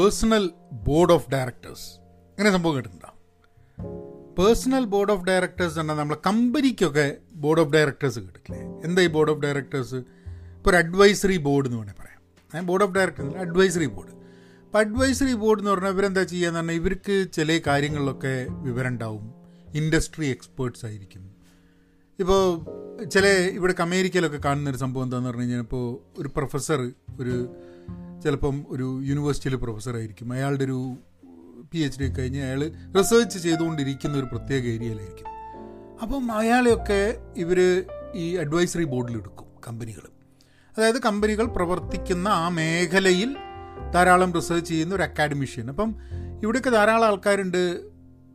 Personal board of directors. അങ്ങനെ സംഭവം കേട്ടിട്ടുണ്ടോ? പേഴ്സണൽ ബോർഡ് ഓഫ് ഡയറക്ടേഴ്സ് പറഞ്ഞാൽ നമ്മളെ കമ്പനിക്കൊക്കെ ബോർഡ് ഓഫ് ഡയറക്ടേഴ്സ് കിട്ടില്ലേ എന്താ ഈ ബോർഡ് ഓഫ് ഡയറക്ടേഴ്സ്? ഇപ്പോൾ ഒരു അഡ്വൈസറി ബോർഡ് എന്ന് വേണമെങ്കിൽ പറയാം. Board of directors advisory board അപ്പോൾ അഡ്വൈസറി ബോർഡ് എന്ന് പറഞ്ഞാൽ ഇവരെന്താ ചെയ്യുക എന്ന് പറഞ്ഞാൽ ഇവർക്ക് ചില കാര്യങ്ങളിലൊക്കെ വിവരം ഉണ്ടാവും. ഇൻഡസ്ട്രി എക്സ്പേർട്സ് ആയിരിക്കും. ഇപ്പോൾ ചില ഇവിടെ അമേരിക്കയിലൊക്കെ കാണുന്ന ഒരു സംഭവം എന്താണെന്ന് പറഞ്ഞു കഴിഞ്ഞാൽ ഇപ്പോൾ ഒരു പ്രൊഫസർ ഒരു ചിലപ്പം ഒരു യൂണിവേഴ്സിറ്റിയിലെ പ്രൊഫസറായിരിക്കും അയാളുടെ ഒരു പി എച്ച് ഡി കഴിഞ്ഞ് അയാൾ റിസർച്ച് ചെയ്തുകൊണ്ടിരിക്കുന്ന ഒരു പ്രത്യേക ഏരിയയിലായിരിക്കും അപ്പം അയാളെയൊക്കെ ഇവർ ഈ അഡ്വൈസറി ബോർഡിൽ എടുക്കും കമ്പനികൾ അതായത് കമ്പനികൾ പ്രവർത്തിക്കുന്ന ആ മേഖലയിൽ ധാരാളം റിസർച്ച് ചെയ്യുന്ന ഒരു അക്കാഡമിഷ്യൻ അപ്പം ഇവിടെയൊക്കെ ധാരാളം ആൾക്കാരുണ്ട്.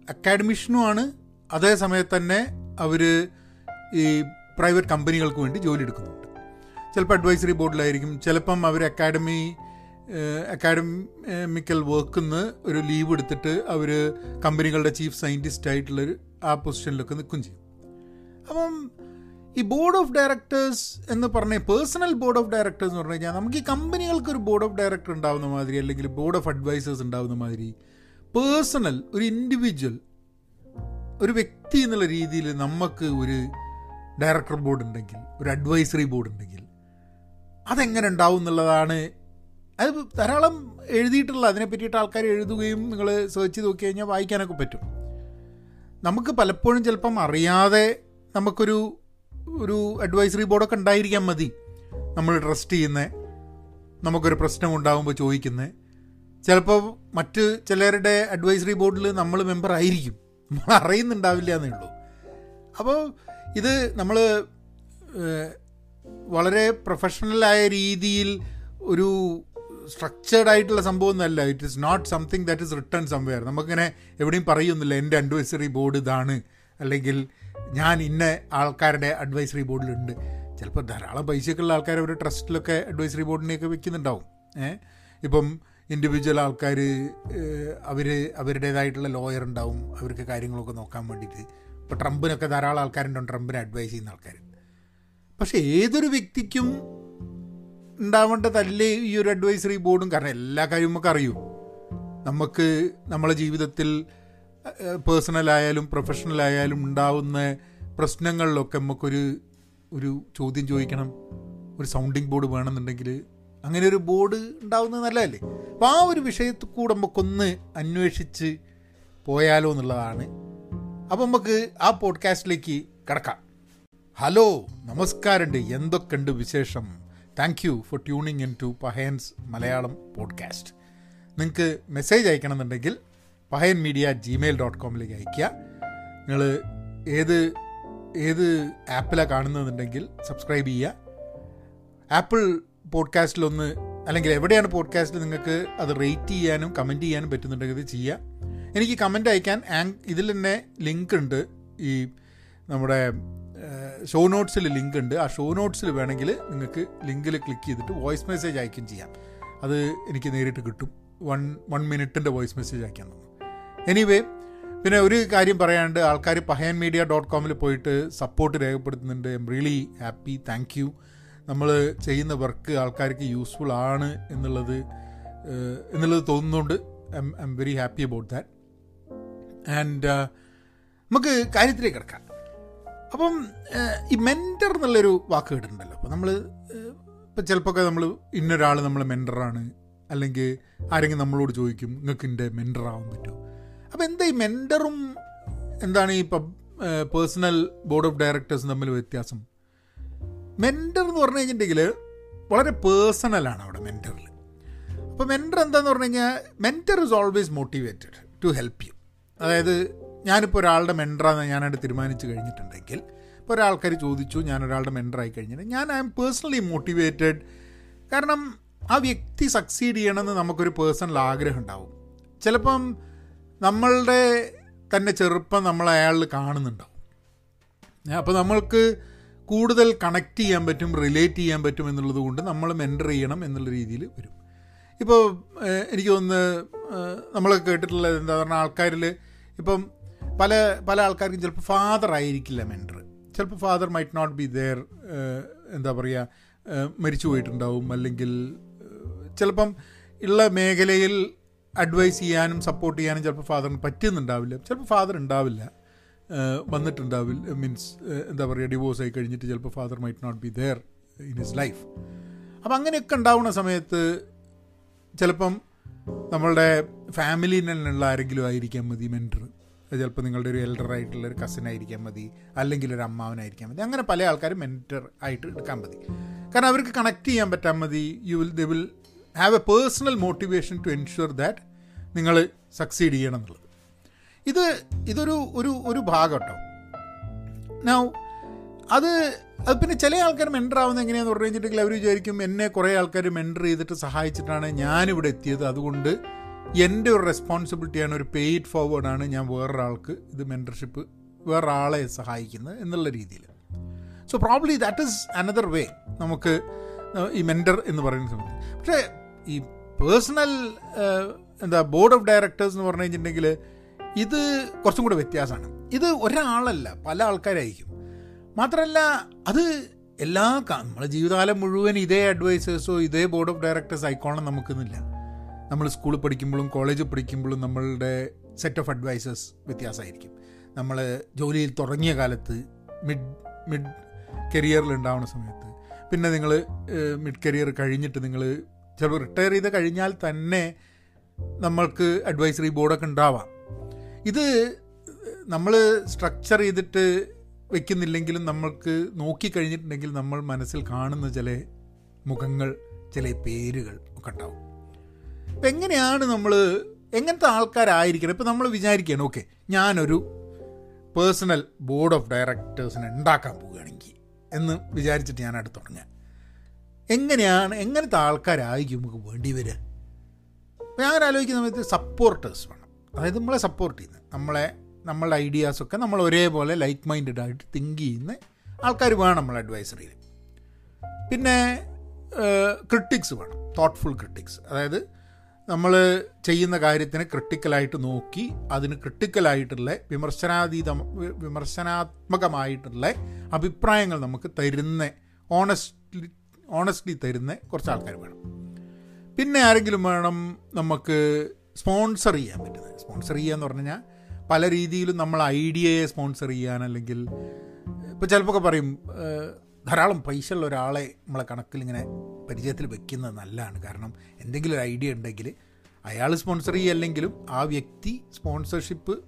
അക്കാഡമിഷ്യനുമാണ് അതേ സമയത്ത് തന്നെ അവർ ഈ പ്രൈവറ്റ് കമ്പനികൾക്ക് വേണ്ടി ജോലി എടുക്കുന്നുണ്ട്. ചിലപ്പോൾ അഡ്വൈസറി ബോർഡിലായിരിക്കും ചിലപ്പം അവർ അക്കാഡമി അക്കാഡമിക്കൽ വർക്കിൽ നിന്ന് ഒരു ലീവ് എടുത്തിട്ട് അവർ കമ്പനികളുടെ ചീഫ് സയന്റിസ്റ്റ് ആയിട്ടുള്ളൊരു ആ പൊസിഷനിലൊക്കെ നിൽക്കും ചെയ്യും. അപ്പം ഈ ബോർഡ് ഓഫ് ഡയറക്ടേഴ്സ് എന്ന് പറഞ്ഞ പേഴ്സണൽ ബോർഡ് ഓഫ് ഡയറക്ടേഴ്സ് എന്ന് പറഞ്ഞു കഴിഞ്ഞാൽ നമുക്ക് ഈ കമ്പനികൾക്ക് ഒരു ബോർഡ് ഓഫ് ഡയറക്ടർ ഉണ്ടാവുന്ന മാതിരി അല്ലെങ്കിൽ ബോർഡ് ഓഫ് അഡ്വൈസേഴ്സ് ഉണ്ടാവുന്ന മാതിരി പേഴ്സണൽ ഒരു ഇൻഡിവിജ്വൽ ഒരു വ്യക്തി എന്നുള്ള രീതിയിൽ നമുക്ക് ഒരു ഡയറക്ടർ ബോർഡ് ഉണ്ടെങ്കിൽ ഒരു അഡ്വൈസറി ബോർഡ് ഉണ്ടെങ്കിൽ അതെങ്ങനെ ഉണ്ടാവും എന്നുള്ളതാണ് അത് ധാരാളം എഴുതിയിട്ടുള്ള അതിനെ പറ്റിയിട്ട് ആൾക്കാർ എഴുതുകയും നിങ്ങൾ സെർച്ച് ചെയ്ത് നോക്കി കഴിഞ്ഞാൽ വായിക്കാനൊക്കെ പറ്റും. നമുക്ക് പലപ്പോഴും ചിലപ്പം അറിയാതെ നമുക്കൊരു ഒരു അഡ്വൈസറി ബോർഡൊക്കെ ഉണ്ടായിരിക്കാൻ മതി. നമ്മൾ ട്രസ്റ്റ് ചെയ്യുന്നത് നമുക്കൊരു പ്രശ്നം ഉണ്ടാകുമ്പോൾ ചോദിക്കുന്നത് ചിലപ്പോൾ മറ്റ് ചിലരുടെ അഡ്വൈസറി ബോർഡിൽ നമ്മൾ മെമ്പർ ആയിരിക്കും. നമ്മൾ അറിയുന്നുണ്ടാവില്ല എന്നേ ഉള്ളൂ. അപ്പോൾ ഇത് നമ്മൾ വളരെ പ്രൊഫഷണലായ രീതിയിൽ ഒരു സ്ട്രക്ചേർഡ് ആയിട്ടുള്ള സംഭവം ഒന്നല്ല it is not something that is written somewhere നമുക്കിങ്ങനെ എവിടെയും പറയുന്നില്ല എന്റെ അഡ്വൈസറി ബോർഡ് ഇതാണ്. അല്ലെങ്കിൽ ഞാൻ ഇന്ന ആൾക്കാരുടെ അഡ്വൈസറി ബോർഡിലുണ്ട് ചിലപ്പോൾ ധാരാളം പൈസയൊക്കെയുള്ള ആൾക്കാർ അവർ ട്രസ്റ്റിലൊക്കെ അഡ്വൈസറി ബോർഡിനെയൊക്കെ വെക്കുന്നുണ്ടാവും. ഏഹ് ഇപ്പം ഇൻഡിവിജ്വൽ ആൾക്കാർ അവർ അവരുടേതായിട്ടുള്ള ലോയർ ഉണ്ടാവും. അവർക്ക് കാര്യങ്ങളൊക്കെ നോക്കാൻ വേണ്ടിയിട്ട്. ഇപ്പോൾ ട്രംപിനൊക്കെ ധാരാളം ആൾക്കാരുണ്ടാവും ട്രംപിനെ അഡ്വൈസ് ചെയ്യുന്ന ആൾക്കാർ പക്ഷേ ഏതൊരു വ്യക്തിക്കും ഉണ്ടാവേണ്ടതല്ലേ ഈ ഒരു അഡ്വൈസറി ബോർഡും കാരണം എല്ലാ കാര്യവും നമുക്ക് അറിയും. നമുക്ക് നമ്മളെ ജീവിതത്തിൽ പേഴ്സണലായാലും പ്രൊഫഷണലായാലും ഉണ്ടാവുന്ന പ്രശ്നങ്ങളിലൊക്കെ നമുക്കൊരു ഒരു ചോദ്യം ചോദിക്കണം. ഒരു സൗണ്ടിങ് ബോർഡ് വേണമെന്നുണ്ടെങ്കിൽ അങ്ങനെ ഒരു ബോർഡ് ഉണ്ടാവുന്നത് നല്ലതല്ലേ? അപ്പോൾ ആ ഒരു വിഷയത്തിൽ കൂടെ നമുക്കൊന്ന് അന്വേഷിച്ച് പോയാലോ എന്നുള്ളതാണ്. അപ്പോൾ നമുക്ക് ആ പോഡ്കാസ്റ്റിലേക്ക് കിടക്കാം. ഹലോ നമസ്കാരമുണ്ട്. എന്തൊക്കെയുണ്ട് വിശേഷം? Thank you for tuning in to Pahayans Malayalam podcast നിങ്ങൾക്ക് മെസ്സേജ് അയക്കണമെന്നുണ്ടെങ്കിൽ പഹയൻ മീഡിയ ജിമെയിൽ ഡോട്ട് കോമിലേക്ക് അയയ്ക്കുക. നിങ്ങൾ ഏത് ഏത് ആപ്പിലാണ് കാണുന്നതെന്നുണ്ടെങ്കിൽ സബ്സ്ക്രൈബ് ചെയ്യുക. ആപ്പിൾ പോഡ്കാസ്റ്റിലൊന്ന് അല്ലെങ്കിൽ എവിടെയാണ് പോഡ്കാസ്റ്റിൽ നിങ്ങൾക്ക് അത് റേറ്റ് ചെയ്യാനും കമന്റ് ചെയ്യാനും പറ്റുന്നുണ്ടെങ്കിൽ ഇത് ചെയ്യുക. എനിക്ക് കമന്റ് അയക്കാൻ ആങ് ഇതിൽ തന്നെ ലിങ്ക് ഉണ്ട്. ഈ നമ്മുടെ ഷോ നോട്ട്സിൽ ലിങ്ക് ഉണ്ട്. ആ ഷോ നോട്ട്സിൽ വേണമെങ്കിൽ നിങ്ങൾക്ക് ലിങ്കിൽ ക്ലിക്ക് ചെയ്തിട്ട് വോയിസ് മെസ്സേജ് അയക്കുകയും ചെയ്യാം. അത് എനിക്ക് നേരിട്ട് കിട്ടും. വൺ വൺ മിനിറ്റിന്റെ വോയിസ് മെസ്സേജ് അയക്കാൻ തന്നു. എനിവേ പിന്നെ ഒരു കാര്യം പറയാണ്ട് ആൾക്കാർ പഹയൻ മീഡിയ ഡോട്ട് കോമിൽ പോയിട്ട് support രേഖപ്പെടുത്തുന്നുണ്ട്. Am really happy thank you നമ്മൾ ചെയ്യുന്ന വർക്ക് ആൾക്കാർക്ക് യൂസ്ഫുൾ ആണ് എന്നുള്ളത് എന്നുള്ളത് തോന്നുന്നുണ്ട്. I'm very happy about that and നമുക്ക് കാര്യത്തിലേക്ക് കിടക്കാം. അപ്പം ഈ മെന്റർ എന്നുള്ളൊരു വാക്ക് കേട്ടിട്ടുണ്ടല്ലോ. അപ്പോൾ നമ്മൾ ഇപ്പം ചിലപ്പോൾ നമ്മൾ ഇന്നൊരാൾ നമ്മൾ മെന്ററാണ് അല്ലെങ്കിൽ ആരെങ്കിലും നമ്മളോട് ചോദിക്കും നിങ്ങൾക്ക് എന്റെ മെന്ററാവാൻ പറ്റുമോ അപ്പോൾ എന്താ ഈ മെന്ററും എന്താണ് ഈ പേഴ്സണൽ ബോർഡ് ഓഫ് ഡയറക്ടേഴ്സും തമ്മിൽ വ്യത്യാസം? മെന്റർ എന്ന് പറഞ്ഞു കഴിഞ്ഞിട്ടുണ്ടെങ്കിൽ വളരെ പേഴ്സണലാണ് അവിടെ മെന്ററിൽ അപ്പോൾ മെന്റർ എന്താന്ന് പറഞ്ഞു കഴിഞ്ഞാൽ mentor is always motivated to help you അതായത് ഞാനിപ്പോൾ ഒരാളുടെ മെന്ററാന്ന് ഞാനായിട്ട് തീരുമാനിച്ചു കഴിഞ്ഞിട്ടുണ്ടെങ്കിൽ ഇപ്പോൾ ഒരാൾക്കാർ ചോദിച്ചു ഞാൻ ഒരാളുടെ മെന്ററായി കഴിഞ്ഞിട്ടുണ്ട് ഞാൻ ഐ എം പേഴ്സണലി മോട്ടിവേറ്റഡ് കാരണം ആ വ്യക്തി സക്സീഡ് ചെയ്യണമെന്ന് നമുക്കൊരു പേഴ്സണൽ ആഗ്രഹം ഉണ്ടാവും. ചിലപ്പം നമ്മളുടെ തന്നെ ചെറുപ്പം നമ്മൾ അയാളിൽ കാണുന്നുണ്ടാവും. അപ്പോൾ നമ്മൾക്ക് കൂടുതൽ കണക്ട് ചെയ്യാൻ പറ്റും റിലേറ്റ് ചെയ്യാൻ പറ്റും എന്നുള്ളത് കൊണ്ട് നമ്മൾ മെന്റർ ചെയ്യണം എന്നുള്ള രീതിയിൽ വരും. ഇപ്പോൾ എനിക്ക് തോന്നുന്നു നമ്മളൊക്കെ കേട്ടിട്ടുള്ളത് എന്താ പറഞ്ഞാൽ ആൾക്കാരിൽ ഇപ്പം പല പല ആൾക്കാർക്കും ചിലപ്പോൾ ഫാദർ ആയിരിക്കില്ല മെന്റർ ചിലപ്പോൾ father might not be there എന്താ പറയുക മരിച്ചു പോയിട്ടുണ്ടാവും അല്ലെങ്കിൽ ചിലപ്പം ഉള്ള മേഖലയിൽ അഡ്വൈസ് ചെയ്യാനും സപ്പോർട്ട് ചെയ്യാനും ചിലപ്പോൾ ഫാദറിന് പറ്റുന്നുണ്ടാവില്ല. ചിലപ്പോൾ ഫാദർ ഉണ്ടാവില്ല. വന്നിട്ടുണ്ടാവില്ല. മീൻസ് എന്താ പറയുക ഡിവോഴ്സ് ആയി കഴിഞ്ഞിട്ട് ചിലപ്പോൾ father might not be there in his life അപ്പം അങ്ങനെയൊക്കെ ഉണ്ടാവുന്ന സമയത്ത് ചിലപ്പം നമ്മളുടെ ഫാമിലിയിലുള്ള ആരെങ്കിലും ആയിരിക്കാം മതി മെന്റർ ചിലപ്പോൾ നിങ്ങളുടെ ഒരു എൽഡർ ആയിട്ടുള്ള ഒരു കസിൻ ആയിരിക്കാൻ മതി അല്ലെങ്കിൽ ഒരു അമ്മാവനായിരിക്കാൻ മതി. അങ്ങനെ പല ആൾക്കാരും മെന്റർ ആയിട്ട് എടുക്കാൻ മതി. കാരണം അവർക്ക് കണക്ട് ചെയ്യാൻ പറ്റാൻ മതി. You will the will have a personal motivation to ensure that നിങ്ങൾ സക്സീഡ് ചെയ്യണം എന്നുള്ളത്. ഇത് ഇതൊരു ഒരു ഒരു ഭാഗം കേട്ടോ. നൗ അത് അത് പിന്നെ ചില ആൾക്കാർ മെൻഡർ ആവുന്നത് എങ്ങനെയാണെന്ന് പറഞ്ഞു കഴിഞ്ഞിട്ടുണ്ടെങ്കിൽ അവർ വിചാരിക്കും എന്നെ കുറേ ആൾക്കാർ മെൻഡർ ചെയ്തിട്ട് സഹായിച്ചിട്ടാണ് ഞാനിവിടെ എത്തിയത്. അതുകൊണ്ട് എന്റെ ഒരു റെസ്പോൺസിബിലിറ്റിയാണ് ഒരു പെയ്ഡ് ഫോർവേഡാണ് ഞാൻ വേറൊരാൾക്ക് ഇത് മെന്റർഷിപ്പ് വേറൊരാളെ സഹായിക്കുന്നത് എന്നുള്ള രീതിയിൽ. So probably that is another way നമുക്ക് ഈ മെന്റർ എന്ന് പറയുന്ന സമയത്ത്. പക്ഷേ ഈ പേഴ്സണൽ എന്താ ബോർഡ് ഓഫ് ഡയറക്ടേഴ്സ് എന്ന് പറഞ്ഞു കഴിഞ്ഞിട്ടുണ്ടെങ്കിൽ ഇത് കുറച്ചും കൂടെ വ്യത്യാസമാണ്. ഇത് ഒരാളല്ല പല ആൾക്കാരായിരിക്കും. മാത്രമല്ല അത് എല്ലാ നമ്മളെ ജീവിതകാലം മുഴുവൻ ഇതേ അഡ്വൈസേഴ്സോ ഇതേ ബോർഡ് ഓഫ് ഡയറക്ടേഴ്സ് ആയിക്കോളണം നമുക്കൊന്നുമില്ല നമ്മൾ സ്കൂളിൽ പഠിക്കുമ്പോഴും കോളേജിൽ പഠിക്കുമ്പോഴും നമ്മളുടെ സെറ്റ് ഓഫ് അഡ്വൈസസ് വ്യത്യാസമായിരിക്കും. നമ്മൾ ജോലിയിൽ തുടങ്ങിയ കാലത്ത് മിഡ് മിഡ് കരിയറിൽ ഉണ്ടാവുന്ന സമയത്ത് പിന്നെ നിങ്ങൾ മിഡ് കരിയർ കഴിഞ്ഞിട്ട് നിങ്ങൾ ചിലപ്പോൾ റിട്ടയർ ചെയ്ത് കഴിഞ്ഞാൽ തന്നെ നമ്മൾക്ക് അഡ്വൈസറി ബോർഡൊക്കെ ഉണ്ടാവാം. ഇത് നമ്മൾ സ്ട്രക്ചർ ചെയ്തിട്ട് വെക്കുന്നില്ലെങ്കിലും നമ്മൾക്ക് നോക്കി കഴിഞ്ഞിട്ടുണ്ടെങ്കിൽ നമ്മൾ മനസ്സിൽ കാണുന്ന ചില മുഖങ്ങൾ ചില പേരുകൾ ഒക്കെ ഉണ്ടാവും. അപ്പം എങ്ങനെയാണ് നമ്മൾ എങ്ങനത്തെ ആൾക്കാരായിരിക്കണം? ഇപ്പം നമ്മൾ വിചാരിക്കുകയാണ് ഓക്കെ ഞാനൊരു പേഴ്സണൽ ബോർഡ് ഓഫ് ഡയറക്ടേഴ്സിനെ ഉണ്ടാക്കാൻ പോവുകയാണെങ്കിൽ എന്ന് വിചാരിച്ചിട്ട് ഞാൻ അടുത്ത് തുടങ്ങാം എങ്ങനെയാണ് എങ്ങനത്തെ ആൾക്കാരായിരിക്കും നമുക്ക് വേണ്ടി വരിക? ഞാൻ ആലോചിക്കുന്ന സമയത്ത് സപ്പോർട്ടേഴ്സ് വേണം. അതായത് നമ്മളെ സപ്പോർട്ട് ചെയ്യുന്നത് നമ്മളെ നമ്മളുടെ ഐഡിയാസൊക്കെ നമ്മൾ ഒരേപോലെ ലൈക്ക് മൈൻഡഡ് ആയിട്ട് തിങ്ക് ചെയ്യുന്ന ആൾക്കാർ വേണം നമ്മളെ അഡ്വൈസറിയിൽ പിന്നെ ക്രിട്ടിക്സ് വേണം തോട്ട്ഫുൾ ക്രിട്ടിക്സ് അതായത് നമ്മൾ ചെയ്യുന്ന കാര്യത്തിന് ക്രിട്ടിക്കലായിട്ട് നോക്കി അതിന് ക്രിട്ടിക്കലായിട്ടുള്ള വിമർശനാതീത വിമർശനാത്മകമായിട്ടുള്ള അഭിപ്രായങ്ങൾ നമുക്ക് തരുന്ന ഓണസ്റ്റ്ലി ഓണസ്റ്റ്ലി തരുന്ന കുറച്ച് ആൾക്കാർ വേണം. പിന്നെ ആരെങ്കിലും വേണം നമുക്ക് സ്പോൺസർ ചെയ്യാൻ പറ്റുന്നത്. സ്പോൺസർ ചെയ്യുക എന്ന് പറഞ്ഞു കഴിഞ്ഞാൽ പല രീതിയിലും നമ്മൾ ഐഡിയയെ സ്പോൺസർ ചെയ്യാൻ അല്ലെങ്കിൽ ഇപ്പോൾ ചിലപ്പോൾ പറയും ധാരാളം പൈസ ഉള്ള ഒരാളെ നമ്മളെ കണക്കിൽ ഇങ്ങനെ പരിചയത്തിൽ വെക്കുന്നത് നല്ലതാണ്. കാരണം എന്തെങ്കിലും ഒരു ഐഡിയ ഉണ്ടെങ്കിൽ അയാൾ സ്പോൺസർ ചെയ്യല്ലെങ്കിലും ആ വ്യക്തി സ്പോൺസർഷിപ്പ്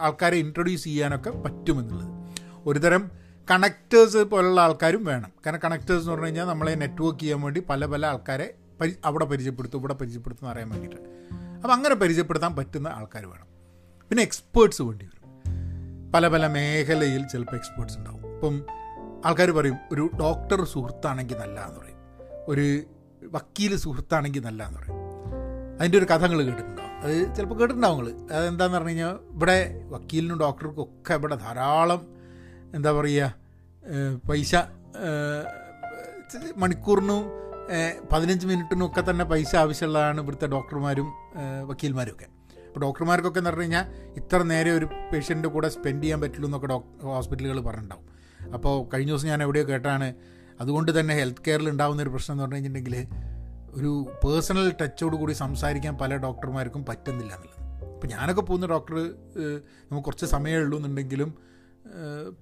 ആൾക്കാരെ ഇൻട്രൊഡ്യൂസ് ചെയ്യാനൊക്കെ പറ്റുമെന്നുള്ളത്. ഒരുതരം കണക്റ്റേഴ്സ് പോലുള്ള ആൾക്കാരും വേണം. കാരണം കണക്റ്റേഴ്സ് എന്ന് പറഞ്ഞു കഴിഞ്ഞാൽ നമ്മളെ നെറ്റ്വർക്ക് ചെയ്യാൻ വേണ്ടി പല പല ആൾക്കാരെ പരി അവിടെ പരിചയപ്പെടുത്തും ഇവിടെ പരിചയപ്പെടുത്തും അറിയാൻ വേണ്ടിയിട്ട്. അപ്പം അങ്ങനെ പരിചയപ്പെടുത്താൻ പറ്റുന്ന ആൾക്കാർ വേണം. പിന്നെ എക്സ്പേർട്സ് വേണ്ടി വരും. പല പല മേഖലയിൽ ചിലപ്പോൾ എക്സ്പേർട്സ് ഉണ്ടാവും. ഇപ്പം ആൾക്കാർ പറയും ഒരു ഡോക്ടർ സുഹൃത്താണെങ്കിൽ നല്ലതെന്ന് പറയും. ഒരു വക്കീൽ സുഹൃത്താണെങ്കിൽ നല്ലതെന്ന് പറയും. അതിന്റെ ഒരു കഥകൾ കേട്ടിട്ടുണ്ടാവും അത് ചിലപ്പോൾ കേട്ടിട്ടുണ്ടാവും നിങ്ങൾ അതെന്താന്ന് പറഞ്ഞു കഴിഞ്ഞാൽ ഇവിടെ വക്കീലിനും ഡോക്ടർക്കും ഒക്കെ ഇവിടെ ധാരാളം എന്താ പറയുക പൈസ മണിക്കൂറിനും പതിനഞ്ച് മിനിറ്റിനും ഒക്കെ തന്നെ പൈസ ആവശ്യമുള്ളതാണ് ഇവിടുത്തെ ഡോക്ടർമാരും വക്കീൽമാരും ഒക്കെ അപ്പോൾ ഡോക്ടർമാർക്കൊക്കെ എന്ന് പറഞ്ഞു കഴിഞ്ഞാൽ ഇത്ര നേരെ ഒരു പേഷ്യന്റെ കൂടെ സ്പെൻഡ് ചെയ്യാൻ പറ്റുള്ളൂ എന്നൊക്കെ ഡോക്ടർ ഹോസ്പിറ്റലുകൾ പറഞ്ഞിട്ടുണ്ടാവും. അപ്പോൾ കഴിഞ്ഞ ദിവസം ഞാൻ എവിടെയോ കേട്ടാണ് അതുകൊണ്ട് തന്നെ ഹെൽത്ത് കെയറിൽ ഉണ്ടാകുന്ന ഒരു പ്രശ്നം എന്ന് പറഞ്ഞു കഴിഞ്ഞിട്ടുണ്ടെങ്കിൽ ഒരു പേഴ്സണൽ ടച്ചോട് കൂടി സംസാരിക്കാൻ പല ഡോക്ടർമാർക്കും പറ്റുന്നില്ല എന്നുള്ളത്. അപ്പോൾ ഞാനൊക്കെ പോകുന്ന ഡോക്ടർ നമുക്ക് കുറച്ച് സമയമേ ഉള്ളൂ എന്നുണ്ടെങ്കിലും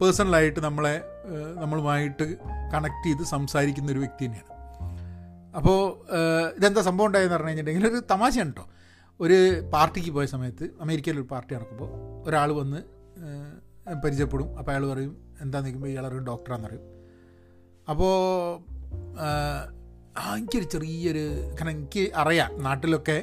പേഴ്സണലായിട്ട് നമ്മളെ നമ്മളുമായിട്ട് കണക്ട് ചെയ്ത് സംസാരിക്കുന്ന ഒരു വ്യക്തി തന്നെയാണ്. അപ്പോൾ ഇതെന്താ സംഭവം ഉണ്ടായെന്ന് പറഞ്ഞു കഴിഞ്ഞിട്ടുണ്ടെങ്കിൽ ഒരു തമാശയാണ് കേട്ടോ ഒരു പാർട്ടിക്ക് പോയ സമയത്ത് അമേരിക്കയിൽ ഒരു പാർട്ടി നടക്കുമ്പോൾ ഒരാൾ വന്ന് പരിചയപ്പെടും. അപ്പോൾ അയാൾ പറയും എന്താ നിൽക്കുമ്പോൾ ഇയാൾ അറിയും ഡോക്ടറാന്ന് പറയും. അപ്പോൾ എനിക്കൊരു ചെറിയൊരു കാരണം എനിക്ക് അറിയാം നാട്ടിലൊക്കെ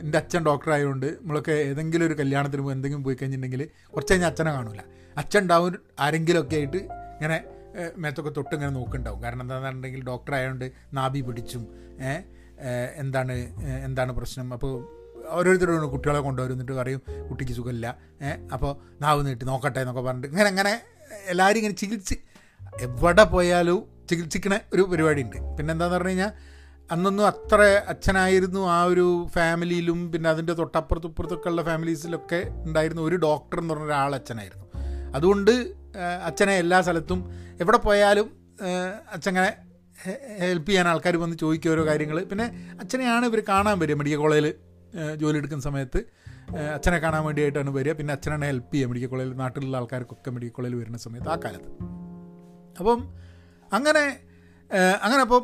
എന്റെ അച്ഛൻ ഡോക്ടർ ആയതുകൊണ്ട് നമ്മളൊക്കെ ഏതെങ്കിലും ഒരു കല്യാണത്തിന് പോയി എന്തെങ്കിലും പോയി കഴിഞ്ഞിട്ടുണ്ടെങ്കിൽ കുറച്ച് കഴിഞ്ഞാൽ അച്ഛനെ കാണില്ല അച്ഛൻ ഉണ്ടാവും ആരെങ്കിലുമൊക്കെ ആയിട്ട് ഇങ്ങനെ മേത്തൊക്കെ തൊട്ട് ഇങ്ങനെ നോക്കുന്നുണ്ടാവും. കാരണം എന്താണെന്നുണ്ടെങ്കിൽ ഡോക്ടർ ആയതുകൊണ്ട് നാബി പിടിച്ചും എന്താണ് എന്താണ് പ്രശ്നം? അപ്പോൾ ഓരോരുത്തരും കുട്ടികളെ കൊണ്ടുവരുന്നിട്ട് പറയും കുട്ടിക്ക് സുഖമില്ല അപ്പോൾ നാവ് നീട്ടി നോക്കട്ടെ എന്നൊക്കെ പറഞ്ഞിട്ട് ഇങ്ങനെ അങ്ങനെ എല്ലാവരും ഇങ്ങനെ ചികിത്സ എവിടെ പോയാലും ചികിത്സിക്കണ ഒരു പരിപാടി ഉണ്ട് പിന്നെ എന്താന്ന് പറഞ്ഞു കഴിഞ്ഞാൽ അന്നൊന്നും അത്ര അച്ഛനായിരുന്നു ആ ഒരു ഫാമിലിയിലും പിന്നെ അതിന്റെ തൊട്ടപ്പുറത്തുപ്പുറത്തൊക്കെ ഉള്ള ഫാമിലീസിലൊക്കെ ഉണ്ടായിരുന്ന ഒരു ഡോക്ടർ എന്ന് പറഞ്ഞ ഒരാൾ അച്ഛനായിരുന്നു. അതുകൊണ്ട് അച്ഛനെ എല്ലാ സ്ഥലത്തും എവിടെ പോയാലും അച്ഛനെ ഹെൽപ്പ് ചെയ്യാൻ ആൾക്കാർ വന്ന് ചോദിക്കുക ഓരോ കാര്യങ്ങൾ പിന്നെ അച്ഛനെയാണ് ഇവർ കാണാൻ വരിക. മെഡിക്കൽ കോളേജിൽ ജോലി എടുക്കുന്ന സമയത്ത് അച്ഛനെ കാണാൻ വേണ്ടിയിട്ടാണ് വരിക. പിന്നെ അച്ഛനാണ് ഹെൽപ്പ് ചെയ്യുക. മെഡിക്കൽ കോളേജിൽ നാട്ടിലുള്ള ആൾക്കാർക്കൊക്കെ മെഡിക്കൽ കോളേജിൽ വരുന്ന സമയത്ത് ആ കാലത്ത്. അപ്പം അങ്ങനെ അങ്ങനെ അപ്പം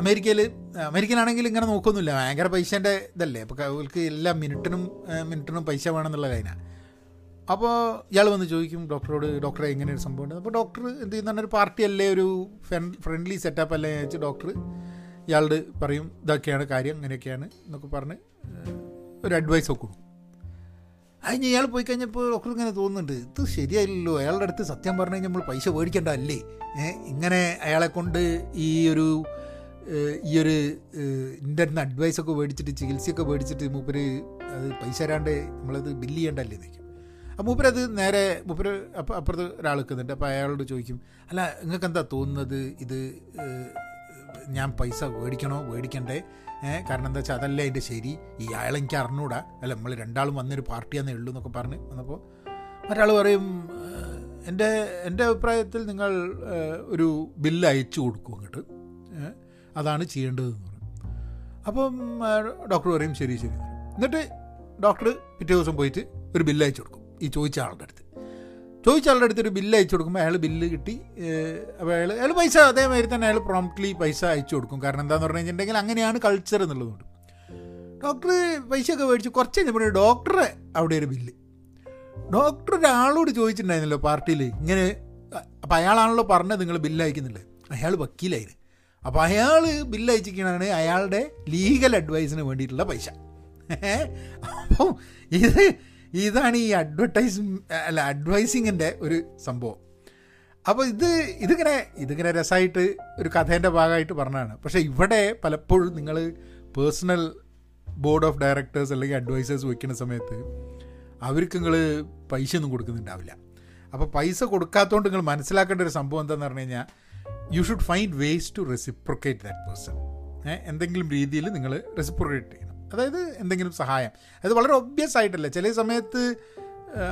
അമേരിക്കയിൽ അമേരിക്കനാണെങ്കിൽ ഇങ്ങനെ നോക്കൊന്നുമില്ല. ഭയങ്കര പൈസേന്റെ ഇതല്ലേ? അപ്പോൾ അവർക്ക് എല്ലാ മിനിറ്റിനും മിനിറ്റിനും പൈസ വേണമെന്നുള്ള കാര്യമാണ് അപ്പോൾ ഇയാൾ വന്ന് ചോദിക്കും ഡോക്ടറോട് ഡോക്ടറെ എങ്ങനെ ഒരു സംഭവം ഉണ്ട്? അപ്പോൾ ഡോക്ടർ എന്ത് ചെയ്യുന്ന? ഒരു പാർട്ടി അല്ലേ ഒരു ഫ്രണ്ട്ലി സെറ്റപ്പ് അല്ലേ വെച്ച് ഡോക്ടർ ഇയാളോട് പറയും ഇതൊക്കെയാണ് കാര്യം ഇങ്ങനെയൊക്കെയാണ് എന്നൊക്കെ പറഞ്ഞ് ഒരു അഡ്വൈസ് ഒക്കെ കൊടുക്കും. അതിന് ഇയാൾ പോയി കഴിഞ്ഞപ്പോൾ ഡോക്ടർ ഇങ്ങനെ തോന്നുന്നുണ്ട് ഇത് ശരിയായില്ലല്ലോ അയാളുടെ അടുത്ത് സത്യം പറഞ്ഞു കഴിഞ്ഞാൽ നമ്മൾ പൈസ മേടിക്കേണ്ട അല്ലേ? ഇങ്ങനെ അയാളെ കൊണ്ട് ഈ ഒരു ഈ ഒരു എന്റെ അടുത്ത് അഡ്വൈസൊക്കെ മേടിച്ചിട്ട് ചികിത്സയൊക്കെ മേടിച്ചിട്ട് മൂപ്പര് അത് പൈസ തരാണ്ട് നമ്മളത് ബില്ല് ചെയ്യേണ്ടല്ലേ എന്ന് ചോദിക്കും. അപ്പോൾ മൂപ്പരത് നേരെ മൂപ്പര് അപ്പം അപ്പുറത്ത് ഒരാൾ നിൽക്കുന്നുണ്ട്. അപ്പോൾ അയാളോട് ചോദിക്കും അല്ല നിങ്ങൾക്ക് എന്താ തോന്നുന്നത്? ഇത് ഞാൻ പൈസ മേടിക്കണോ? മേടിക്കണ്ടേ? കാരണം എന്താ വെച്ചാൽ അതല്ലേ അതിന്റെ ശരി? ഈ അയാളെ എനിക്ക് അറിഞ്ഞൂടാ. അല്ല നമ്മൾ രണ്ടാളും വന്നൊരു പാർട്ടിയാന്നേ ഉള്ളൂ എന്നൊക്കെ പറഞ്ഞ് വന്നപ്പോൾ മറ്റാൾ പറയും ഏഹ്, എന്റെ എന്റെ അഭിപ്രായത്തിൽ നിങ്ങൾ ഏഹ്, ഒരു ബില്ല് അയച്ചു കൊടുക്കും അങ്ങോട്ട്. ഏഹ്, അതാണ് ചെയ്യേണ്ടതെന്ന് പറയും. അപ്പം ഡോക്ടർ പറയും ശരി ശരി. എന്നിട്ട് ഡോക്ടർ പിറ്റേ ദിവസം പോയിട്ട് ഒരു ബില്ല് അയച്ചു കൊടുക്കും ഈ ചോദിച്ച ആളുടെ അടുത്ത്. ചോദിച്ച ആളുടെ അടുത്ത് ഒരു ബില്ല് അയച്ചു കൊടുക്കുമ്പോൾ അയാൾ ബില്ല് കിട്ടി. അപ്പോൾ അയാൾ അയാൾ പൈസ അതേമാതിരി തന്നെ അയാൾ പ്രോംപ്റ്റ്ലി പൈസ അയച്ചു കൊടുക്കും. കാരണം എന്താണെന്ന് പറഞ്ഞു കഴിഞ്ഞിട്ടുണ്ടെങ്കിൽ അങ്ങനെയാണ് കൾച്ചർ എന്നുള്ളതുകൊണ്ട്. ഡോക്ടർ പൈസയൊക്കെ മേടിച്ച് കുറച്ച് കഴിഞ്ഞപ്പോൾ ഡോക്ടറെ അവിടെ ഒരു ബില്ല് ഡോക്ടർ ഒരാളോട് ചോദിച്ചിട്ടുണ്ടായിരുന്നല്ലോ പാർട്ടിയിൽ ഇങ്ങനെ അപ്പോൾ അയാളാണല്ലോ പറഞ്ഞത് നിങ്ങൾ ബില്ല് അയക്കുന്നില്ലേ? അയാൾ വക്കീലായിരുന്നു അപ്പോൾ അയാൾ ബില്ല് അയച്ചിരിക്കണതാണ് അയാളുടെ ലീഗൽ അഡ്വൈസിന് വേണ്ടിയിട്ടുള്ള പൈസ. അപ്പം ഇത് ഇതാണ് ഈ അഡ്വർടൈസ് അല്ല അഡ്വൈസിങ്ങിന്റെ ഒരു സംഭവം. അപ്പോൾ ഇത് ഇതിങ്ങനെ ഇതിങ്ങനെ രസമായിട്ട് ഒരു കഥേന്റെ ഭാഗമായിട്ട് പറഞ്ഞതാണ്. പക്ഷേ ഇവിടെ പലപ്പോഴും നിങ്ങൾ പേഴ്സണൽ ബോർഡ് ഓഫ് ഡയറക്ടേഴ്സ് അല്ലെങ്കിൽ അഡ്വൈസേഴ്സ് വയ്ക്കുന്ന സമയത്ത് അവർക്ക് നിങ്ങൾ പൈസ ഒന്നും കൊടുക്കുന്നുണ്ടാവില്ല. അപ്പോൾ പൈസ കൊടുക്കാത്തതുകൊണ്ട് നിങ്ങൾ മനസ്സിലാക്കേണ്ട ഒരു സംഭവം എന്താണെന്ന് പറഞ്ഞു കഴിഞ്ഞാൽ you should find ways to reciprocate that person എന്തെങ്കിലും രീതിയിൽ നിങ്ങൾ റെസിപ്രൊക്കേറ്റ് ചെയ്യണം. അതായത് എന്തെങ്കിലും സഹായം. അത് വളരെ ഒബ്വിയസ് ആയിട്ടല്ല. ചില സമയത്ത്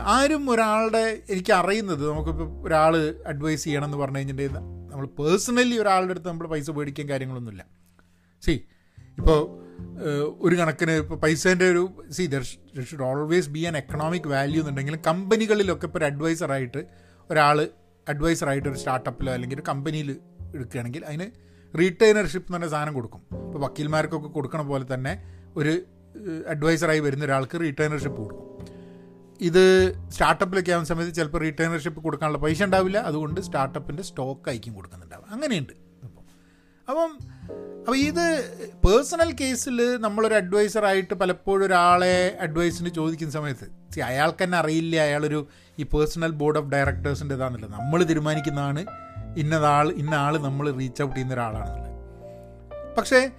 ആരും ഒരാളുടെ എനിക്ക് അറിയുന്നത് നമുക്കിപ്പോൾ ഒരാൾ അഡ്വൈസ് ചെയ്യണം എന്ന് പറഞ്ഞു കഴിഞ്ഞിട്ടുണ്ടെങ്കിൽ നമ്മൾ പേഴ്സണലി ഒരാളുടെ അടുത്ത് നമ്മൾ പൈസ മേടിക്കാൻ കാര്യങ്ങളൊന്നുമില്ല. സി ഇപ്പോൾ ഒരു കണക്കിന് ഇപ്പോൾ പൈസേന്റെ ഒരു see there should always be an economic value എന്നുണ്ടെങ്കിലും കമ്പനികളിലൊക്കെ ഇപ്പോൾ ഒരു അഡ്വൈസറായിട്ട് ഒരാൾ അഡ്വൈസറായിട്ട് ഒരു സ്റ്റാർട്ടപ്പിലോ അല്ലെങ്കിൽ ഒരു കമ്പനിയിൽ എടുക്കുകയാണെങ്കിൽ അതിന് റീറ്റൈനർഷിപ്പ് എന്ന് പറഞ്ഞ സാധനം കൊടുക്കും. ഇപ്പോൾ വക്കീൽമാർക്കൊക്കെ കൊടുക്കണ പോലെ തന്നെ ഒരു അഡ്വൈസറായി വരുന്ന ഒരാൾക്ക് റീട്ടേണർഷിപ്പ് കൊടുക്കും. ഇത് സ്റ്റാർട്ടപ്പിലൊക്കെ ആവുന്ന സമയത്ത് ചിലപ്പോൾ റീട്ടേണർഷിപ്പ് കൊടുക്കാനുള്ള പൈസ ഉണ്ടാവില്ല. അതുകൊണ്ട് സ്റ്റാർട്ടപ്പിന്റെ സ്റ്റോക്ക് ആയിരിക്കും കൊടുക്കുന്നുണ്ടാവും അങ്ങനെയുണ്ട്. അപ്പോൾ അപ്പം അപ്പോൾ ഇത് പേഴ്സണൽ കേസിൽ നമ്മളൊരു അഡ്വൈസറായിട്ട് പലപ്പോഴും ഒരാളെ അഡ്വൈസിന് ചോദിക്കുന്ന സമയത്ത് അയാൾക്ക് തന്നെ അറിയില്ല. അയാളൊരു ഈ പേഴ്സണൽ ബോർഡ് ഓഫ് ഡയറക്ടേഴ്സിന്റെ ഇതാണല്ലോ നമ്മൾ തീരുമാനിക്കുന്നതാണ്. ഇന്നതാൾ ഇന്ന ആൾ നമ്മൾ റീച്ച് ഔട്ട് ചെയ്യുന്ന ഒരാളാണെന്നുള്ളത്. പക്ഷേ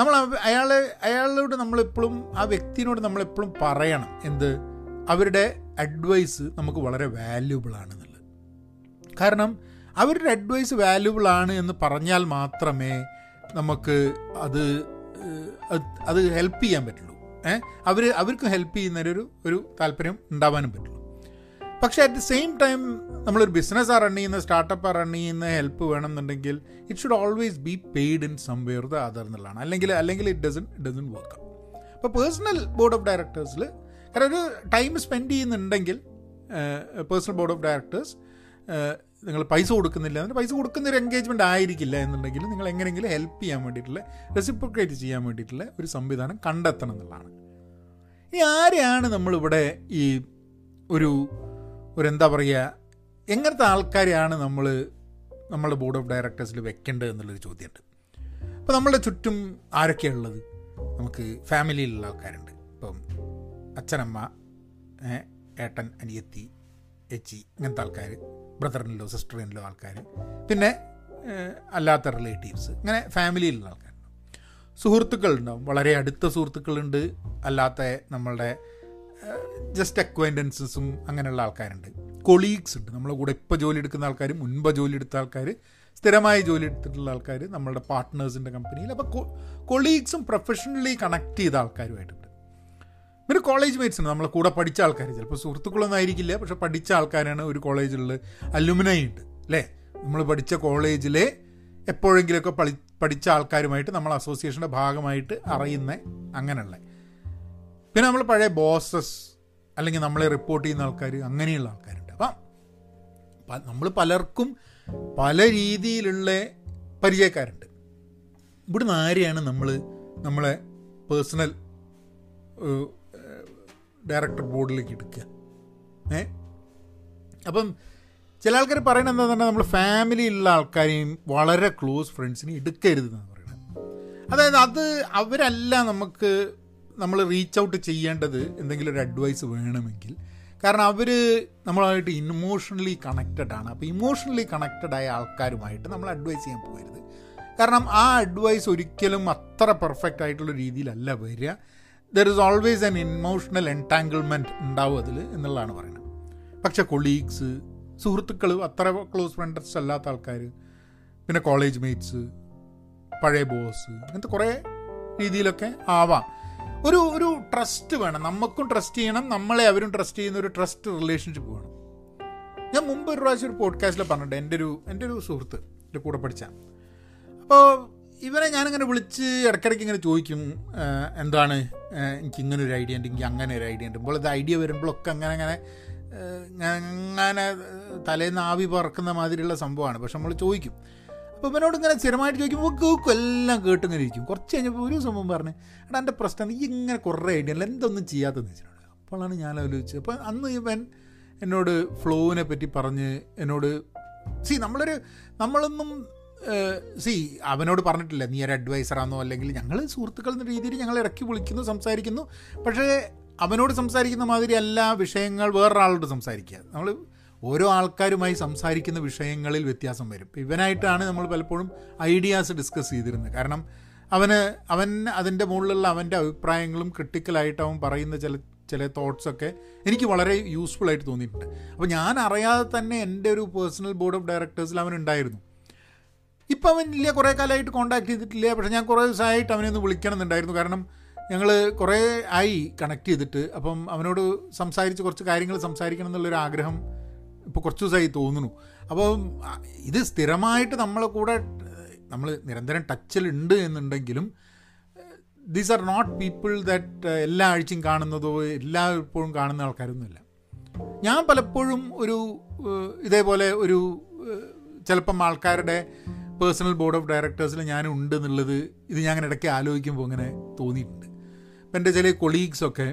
നമ്മൾ അയാളെ അയാളോട് നമ്മളെപ്പോഴും ആ വ്യക്തിനോട് നമ്മളെപ്പോഴും പറയണം. എന്ത്? അവരുടെ അഡ്വൈസ് നമുക്ക് വളരെ വാല്യുബിൾ ആണെന്നുള്ളത്. കാരണം അവരുടെ അഡ്വൈസ് വാല്യുബിൾ ആണ് എന്ന് പറഞ്ഞാൽ മാത്രമേ നമുക്ക് അത് അത് ഹെൽപ്പ് ചെയ്യാൻ പറ്റുള്ളൂ. ഏഹ് അവർ അവർക്ക് ഹെൽപ്പ് ചെയ്യുന്നതിനൊരു ഒരു താല്പര്യം ഉണ്ടാവാനും പറ്റുള്ളൂ. പക്ഷേ അറ്റ് ദി സെയിം ടൈം നമ്മളൊരു ബിസിനസ് റൺ ചെയ്യുന്ന സ്റ്റാർട്ടപ്പ് റൺ ചെയ്യുന്ന ഹെൽപ്പ് വേണം എന്നുണ്ടെങ്കിൽ it should always be paid in some where the other എന്നുള്ളതാണ്. അല്ലെങ്കിൽ അല്ലെങ്കിൽ ഇറ്റ് ഡസൻ ഡസൻ വർക്ക് അപ്പോൾ പേഴ്സണൽ ബോർഡ് ഓഫ് ഡയറക്ടേഴ്സിൽ കാരണം ഒരു ടൈം സ്പെൻഡ് ചെയ്യുന്നുണ്ടെങ്കിൽ പേഴ്സണൽ ബോർഡ് ഓഫ് ഡയറക്ടേഴ്സ് നിങ്ങൾ പൈസ കൊടുക്കുന്നില്ല എന്നിട്ട് പൈസ കൊടുക്കുന്ന ഒരു എൻഗേജ്മെന്റ് ആയിരിക്കില്ല എന്നുണ്ടെങ്കിൽ നിങ്ങൾ എങ്ങനെയെങ്കിലും ഹെൽപ്പ് ചെയ്യാൻ വേണ്ടിയിട്ടുള്ള റെസിപ്രിക്കേറ്റ് ചെയ്യാൻ വേണ്ടിയിട്ടുള്ള ഒരു സംവിധാനം കണ്ടെത്തണം എന്നുള്ളതാണ്. ഇനി ആരെയാണ് നമ്മളിവിടെ ഈ ഒരു ഒരു എന്താ പറയുക എങ്ങനത്തെ ആൾക്കാരെയാണ് നമ്മൾ നമ്മുടെ ബോർഡ് ഓഫ് ഡയറക്ടേഴ്സിൽ വെക്കേണ്ടത് എന്നുള്ളൊരു ചോദ്യമുണ്ട് അപ്പോൾ നമ്മളുടെ ചുറ്റും ആരൊക്കെയാണ് ഉള്ളത്? നമുക്ക് ഫാമിലിയിലുള്ള ആൾക്കാരുണ്ട്. ഇപ്പം അച്ഛനമ്മ ഏട്ടൻ അനിയത്തി എച്ചി ഇങ്ങനത്തെ ആൾക്കാർ ബ്രദറിനിലോ സിസ്റ്ററിനിലോ ആൾക്കാർ പിന്നെ അല്ലാത്ത റിലേറ്റീവ്സ് ഇങ്ങനെ ഫാമിലിയിലുള്ള ആൾക്കാരുണ്ട്. സുഹൃത്തുക്കളുണ്ടാവും. വളരെ അടുത്ത സുഹൃത്തുക്കളുണ്ട്. അല്ലാത്ത നമ്മളുടെ ജസ്റ്റ് അക്വൈന്റൻസസും അങ്ങനെയുള്ള ആൾക്കാരുണ്ട്. കൊളീഗ്സ് ഉണ്ട്. നമ്മളെ കൂടെ ഇപ്പോൾ ജോലി എടുക്കുന്ന ആൾക്കാർ മുൻപ് ജോലി എടുത്ത ആൾക്കാർ സ്ഥിരമായി ജോലി എടുത്തിട്ടുള്ള ആൾക്കാർ നമ്മളുടെ പാർട്ട്നേഴ്സിന്റെ കമ്പനിയിൽ അപ്പോൾ കൊളീഗ്സും പ്രൊഫഷണലി കണക്ട് ചെയ്ത ആൾക്കാരുമായിട്ടുണ്ട്. പിന്നെ കോളേജ് മേറ്റ്സ് ഉണ്ട്. നമ്മളെ കൂടെ പഠിച്ച ആൾക്കാർ ചിലപ്പോൾ സുഹൃത്തുക്കളൊന്നും ആയിരിക്കില്ല പക്ഷെ പഠിച്ച ആൾക്കാരാണ് ഒരു കോളേജിലുള്ള അലുമിനൈ ഉണ്ട്. അല്ലേ? നമ്മൾ പഠിച്ച കോളേജിലെ എപ്പോഴെങ്കിലുമൊക്കെ പഠി പഠിച്ച ആൾക്കാരുമായിട്ട് നമ്മൾ അസോസിയേഷന്റെ ഭാഗമായിട്ട് അറിയുന്ന അങ്ങനെയുള്ള പിന്നെ നമ്മൾ പഴയ ബോസസ് അല്ലെങ്കിൽ നമ്മളെ റിപ്പോർട്ട് ചെയ്യുന്ന ആൾക്കാർ അങ്ങനെയുള്ള ആൾക്കാരുണ്ട്. അപ്പം നമ്മൾ പലർക്കും പല രീതിയിലുള്ള പരിചയക്കാരുണ്ട്. ഇവിടുന്ന് ആരെയാണ് നമ്മൾ നമ്മളെ പേഴ്സണൽ ഡയറക്ടർ ബോർഡിലേക്ക് എടുക്കുക? ഏ? അപ്പം ചില ആൾക്കാർ പറയുന്നത് എന്താ പറഞ്ഞാൽ നമ്മൾ ഫാമിലിയിലുള്ള ആൾക്കാരെയും വളരെ ക്ലോസ് ഫ്രണ്ട്സിനെയും എടുക്കരുത് എന്നാണ് പറയുന്നത്. അതായത് അത് അവരല്ല നമുക്ക് നമ്മൾ റീച്ച് ഔട്ട് ചെയ്യേണ്ടത് എന്തെങ്കിലും ഒരു അഡ്വൈസ് വേണമെങ്കിൽ. കാരണം അവർ നമ്മളായിട്ട് ഇമോഷണലി കണക്റ്റഡ് ആണ്. അപ്പോൾ ഇമോഷണലി കണക്റ്റഡ് ആയ ആൾക്കാരുമായിട്ട് നമ്മൾ അഡ്വൈസ് ചെയ്യാൻ പോകരുത്. കാരണം ആ അഡ്വൈസ് ഒരിക്കലും അത്ര പെർഫെക്റ്റ് ആയിട്ടുള്ള രീതിയിലല്ല വരിക. There is always an emotional entanglement ഉണ്ടാവും അതിൽ എന്നുള്ളതാണ് പറയുന്നത്. പക്ഷേ കൊളീഗ്സ് സുഹൃത്തുക്കൾ അത്ര ക്ലോസ് ഫ്രണ്ട്സ് അല്ലാത്ത ആൾക്കാർ പിന്നെ കോളേജ് മേറ്റ്സ് പഴയ ബോസ് അങ്ങനത്തെ കുറേ രീതിയിലൊക്കെ ആവാം. ഒരു ഒരു ട്രസ്റ്റ് വേണം. നമുക്കും ട്രസ്റ്റ് ചെയ്യണം. നമ്മളെ അവരും ട്രസ്റ്റ് ചെയ്യുന്ന ഒരു ട്രസ്റ്റ് റിലേഷൻഷിപ്പ് വേണം. ഞാൻ മുമ്പ് ഒരു പ്രാവശ്യം ഒരു പോഡ്കാസ്റ്റിൽ പറഞ്ഞിട്ടുണ്ട്. എന്റെ ഒരു എന്റെ ഒരു സുഹൃത്ത് എന്റെ കൂടെ പഠിച്ച. അപ്പോൾ ഇവനെ ഞാനിങ്ങനെ വിളിച്ച് ഇടയ്ക്കിടയ്ക്ക് ഇങ്ങനെ ചോദിക്കും എന്താണ്? എനിക്ക് ഇങ്ങനെ ഒരു ഐഡിയ ഉണ്ട്. എനിക്ക് അങ്ങനെ ഒരു ഐഡിയ ഉണ്ട്. ഇപ്പോൾ ഇത് ഐഡിയ വരുമ്പോഴൊക്കെ അങ്ങനെ അങ്ങനെ ഞാൻ അങ്ങനെ തലേന്ന് ആവി പറക്കുന്ന മാതിരിയുള്ള സംഭവമാണ്. പക്ഷെ നമ്മൾ ചോദിക്കും അപ്പോൾ ഇവനോട് ഇങ്ങനെ സ്ഥിരമായിട്ട് ചോദിക്കുമ്പോൾ കേൾക്കും എല്ലാം കേട്ടിങ്ങനെ ഇരിക്കും. കുറച്ച് കഴിഞ്ഞപ്പോൾ ഒരു സംഭവം പറഞ്ഞു എടാ എന്റെ പ്രശ്നം നീ ഇങ്ങനെ കുറേ ഐഡിയ അല്ല എന്തൊന്നും ചെയ്യാത്തതെന്ന് വെച്ചിട്ടുണ്ട്. അപ്പോഴാണ് ഞാൻ ആലോചിച്ചത്. അപ്പോൾ അന്ന് ഇവൻ എന്നോട് ഫ്ലോവിനെ പറ്റി പറഞ്ഞ് എന്നോട് സി നമ്മളൊരു നമ്മളൊന്നും സി അവനോട് പറഞ്ഞിട്ടില്ല നീ ഒരു അഡ്വൈസറാണോ അല്ലെങ്കിൽ ഞങ്ങൾ സുഹൃത്തുക്കൾ എന്ന രീതിയിൽ ഞങ്ങൾ ഇറക്കി വിളിക്കുന്നു സംസാരിക്കുന്നു. പക്ഷേ അവനോട് സംസാരിക്കുന്ന മാതിരി എല്ലാ വിഷയങ്ങൾ വേറൊരാളോട് സംസാരിക്കുക. നമ്മൾ ഓരോ ആൾക്കാരുമായി സംസാരിക്കുന്ന വിഷയങ്ങളിൽ വ്യത്യാസം വരും. ഇവനായിട്ടാണ് നമ്മൾ പലപ്പോഴും ഐഡിയാസ് ഡിസ്കസ് ചെയ്തിരുന്നത്. കാരണം അവന് അവൻ അതിന്റെ മുകളിലുള്ള അവന്റെ അഭിപ്രായങ്ങളും ക്രിട്ടിക്കലായിട്ട് അവൻ പറയുന്ന ചില ചില തോട്ട്സൊക്കെ എനിക്ക് വളരെ യൂസ്ഫുൾ ആയിട്ട് തോന്നിയിട്ടുണ്ട്. അപ്പോൾ ഞാൻ അറിയാതെ തന്നെ എന്റെ ഒരു പേഴ്സണൽ ബോർഡ് ഓഫ് ഡയറക്ടേഴ്സിൽ അവൻ ഉണ്ടായിരുന്നു. ഇപ്പം അവൻ ഇല്ല കുറേ കാലമായിട്ട് കോൺടാക്ട് ചെയ്തിട്ടില്ല. പക്ഷേ ഞാൻ കുറേ ദിവസമായിട്ട് അവനെ ഒന്ന് വിളിക്കണമെന്നുണ്ടായിരുന്നു. കാരണം ഞങ്ങൾ കുറേ ആയി കണക്ട് ചെയ്തിട്ട്. അപ്പം അവനോട് സംസാരിച്ച് കുറച്ച് കാര്യങ്ങൾ സംസാരിക്കണം എന്നുള്ളൊരു ആഗ്രഹം ഇപ്പോൾ കുറച്ച് ദിവസമായി തോന്നുന്നു. അപ്പോൾ ഇത് സ്ഥിരമായിട്ട് നമ്മളെ കൂടെ നമ്മൾ നിരന്തരം ടച്ചിലുണ്ട് എന്നുണ്ടെങ്കിലും these are not people that എല്ലാ ആഴ്ചയും കാണുന്നതോ എല്ലാ ഇപ്പോഴും കാണുന്ന ആൾക്കാരൊന്നുമില്ല. ഞാൻ പലപ്പോഴും ഒരു ഇതേപോലെ ഒരു ചിലപ്പം ആൾക്കാരുടെ പേഴ്സണൽ ബോർഡ് ഓഫ് ഡയറക്ടേഴ്സിൽ ഞാനുണ്ട് എന്നുള്ളത് ഇത് ഞാൻ അങ്ങനെ ഇടയ്ക്ക് ആലോചിക്കുമ്പോൾ അങ്ങനെ തോന്നിയിട്ടുണ്ട്. ഇപ്പം എന്റെ ചില കൊളീഗ്സൊക്കെ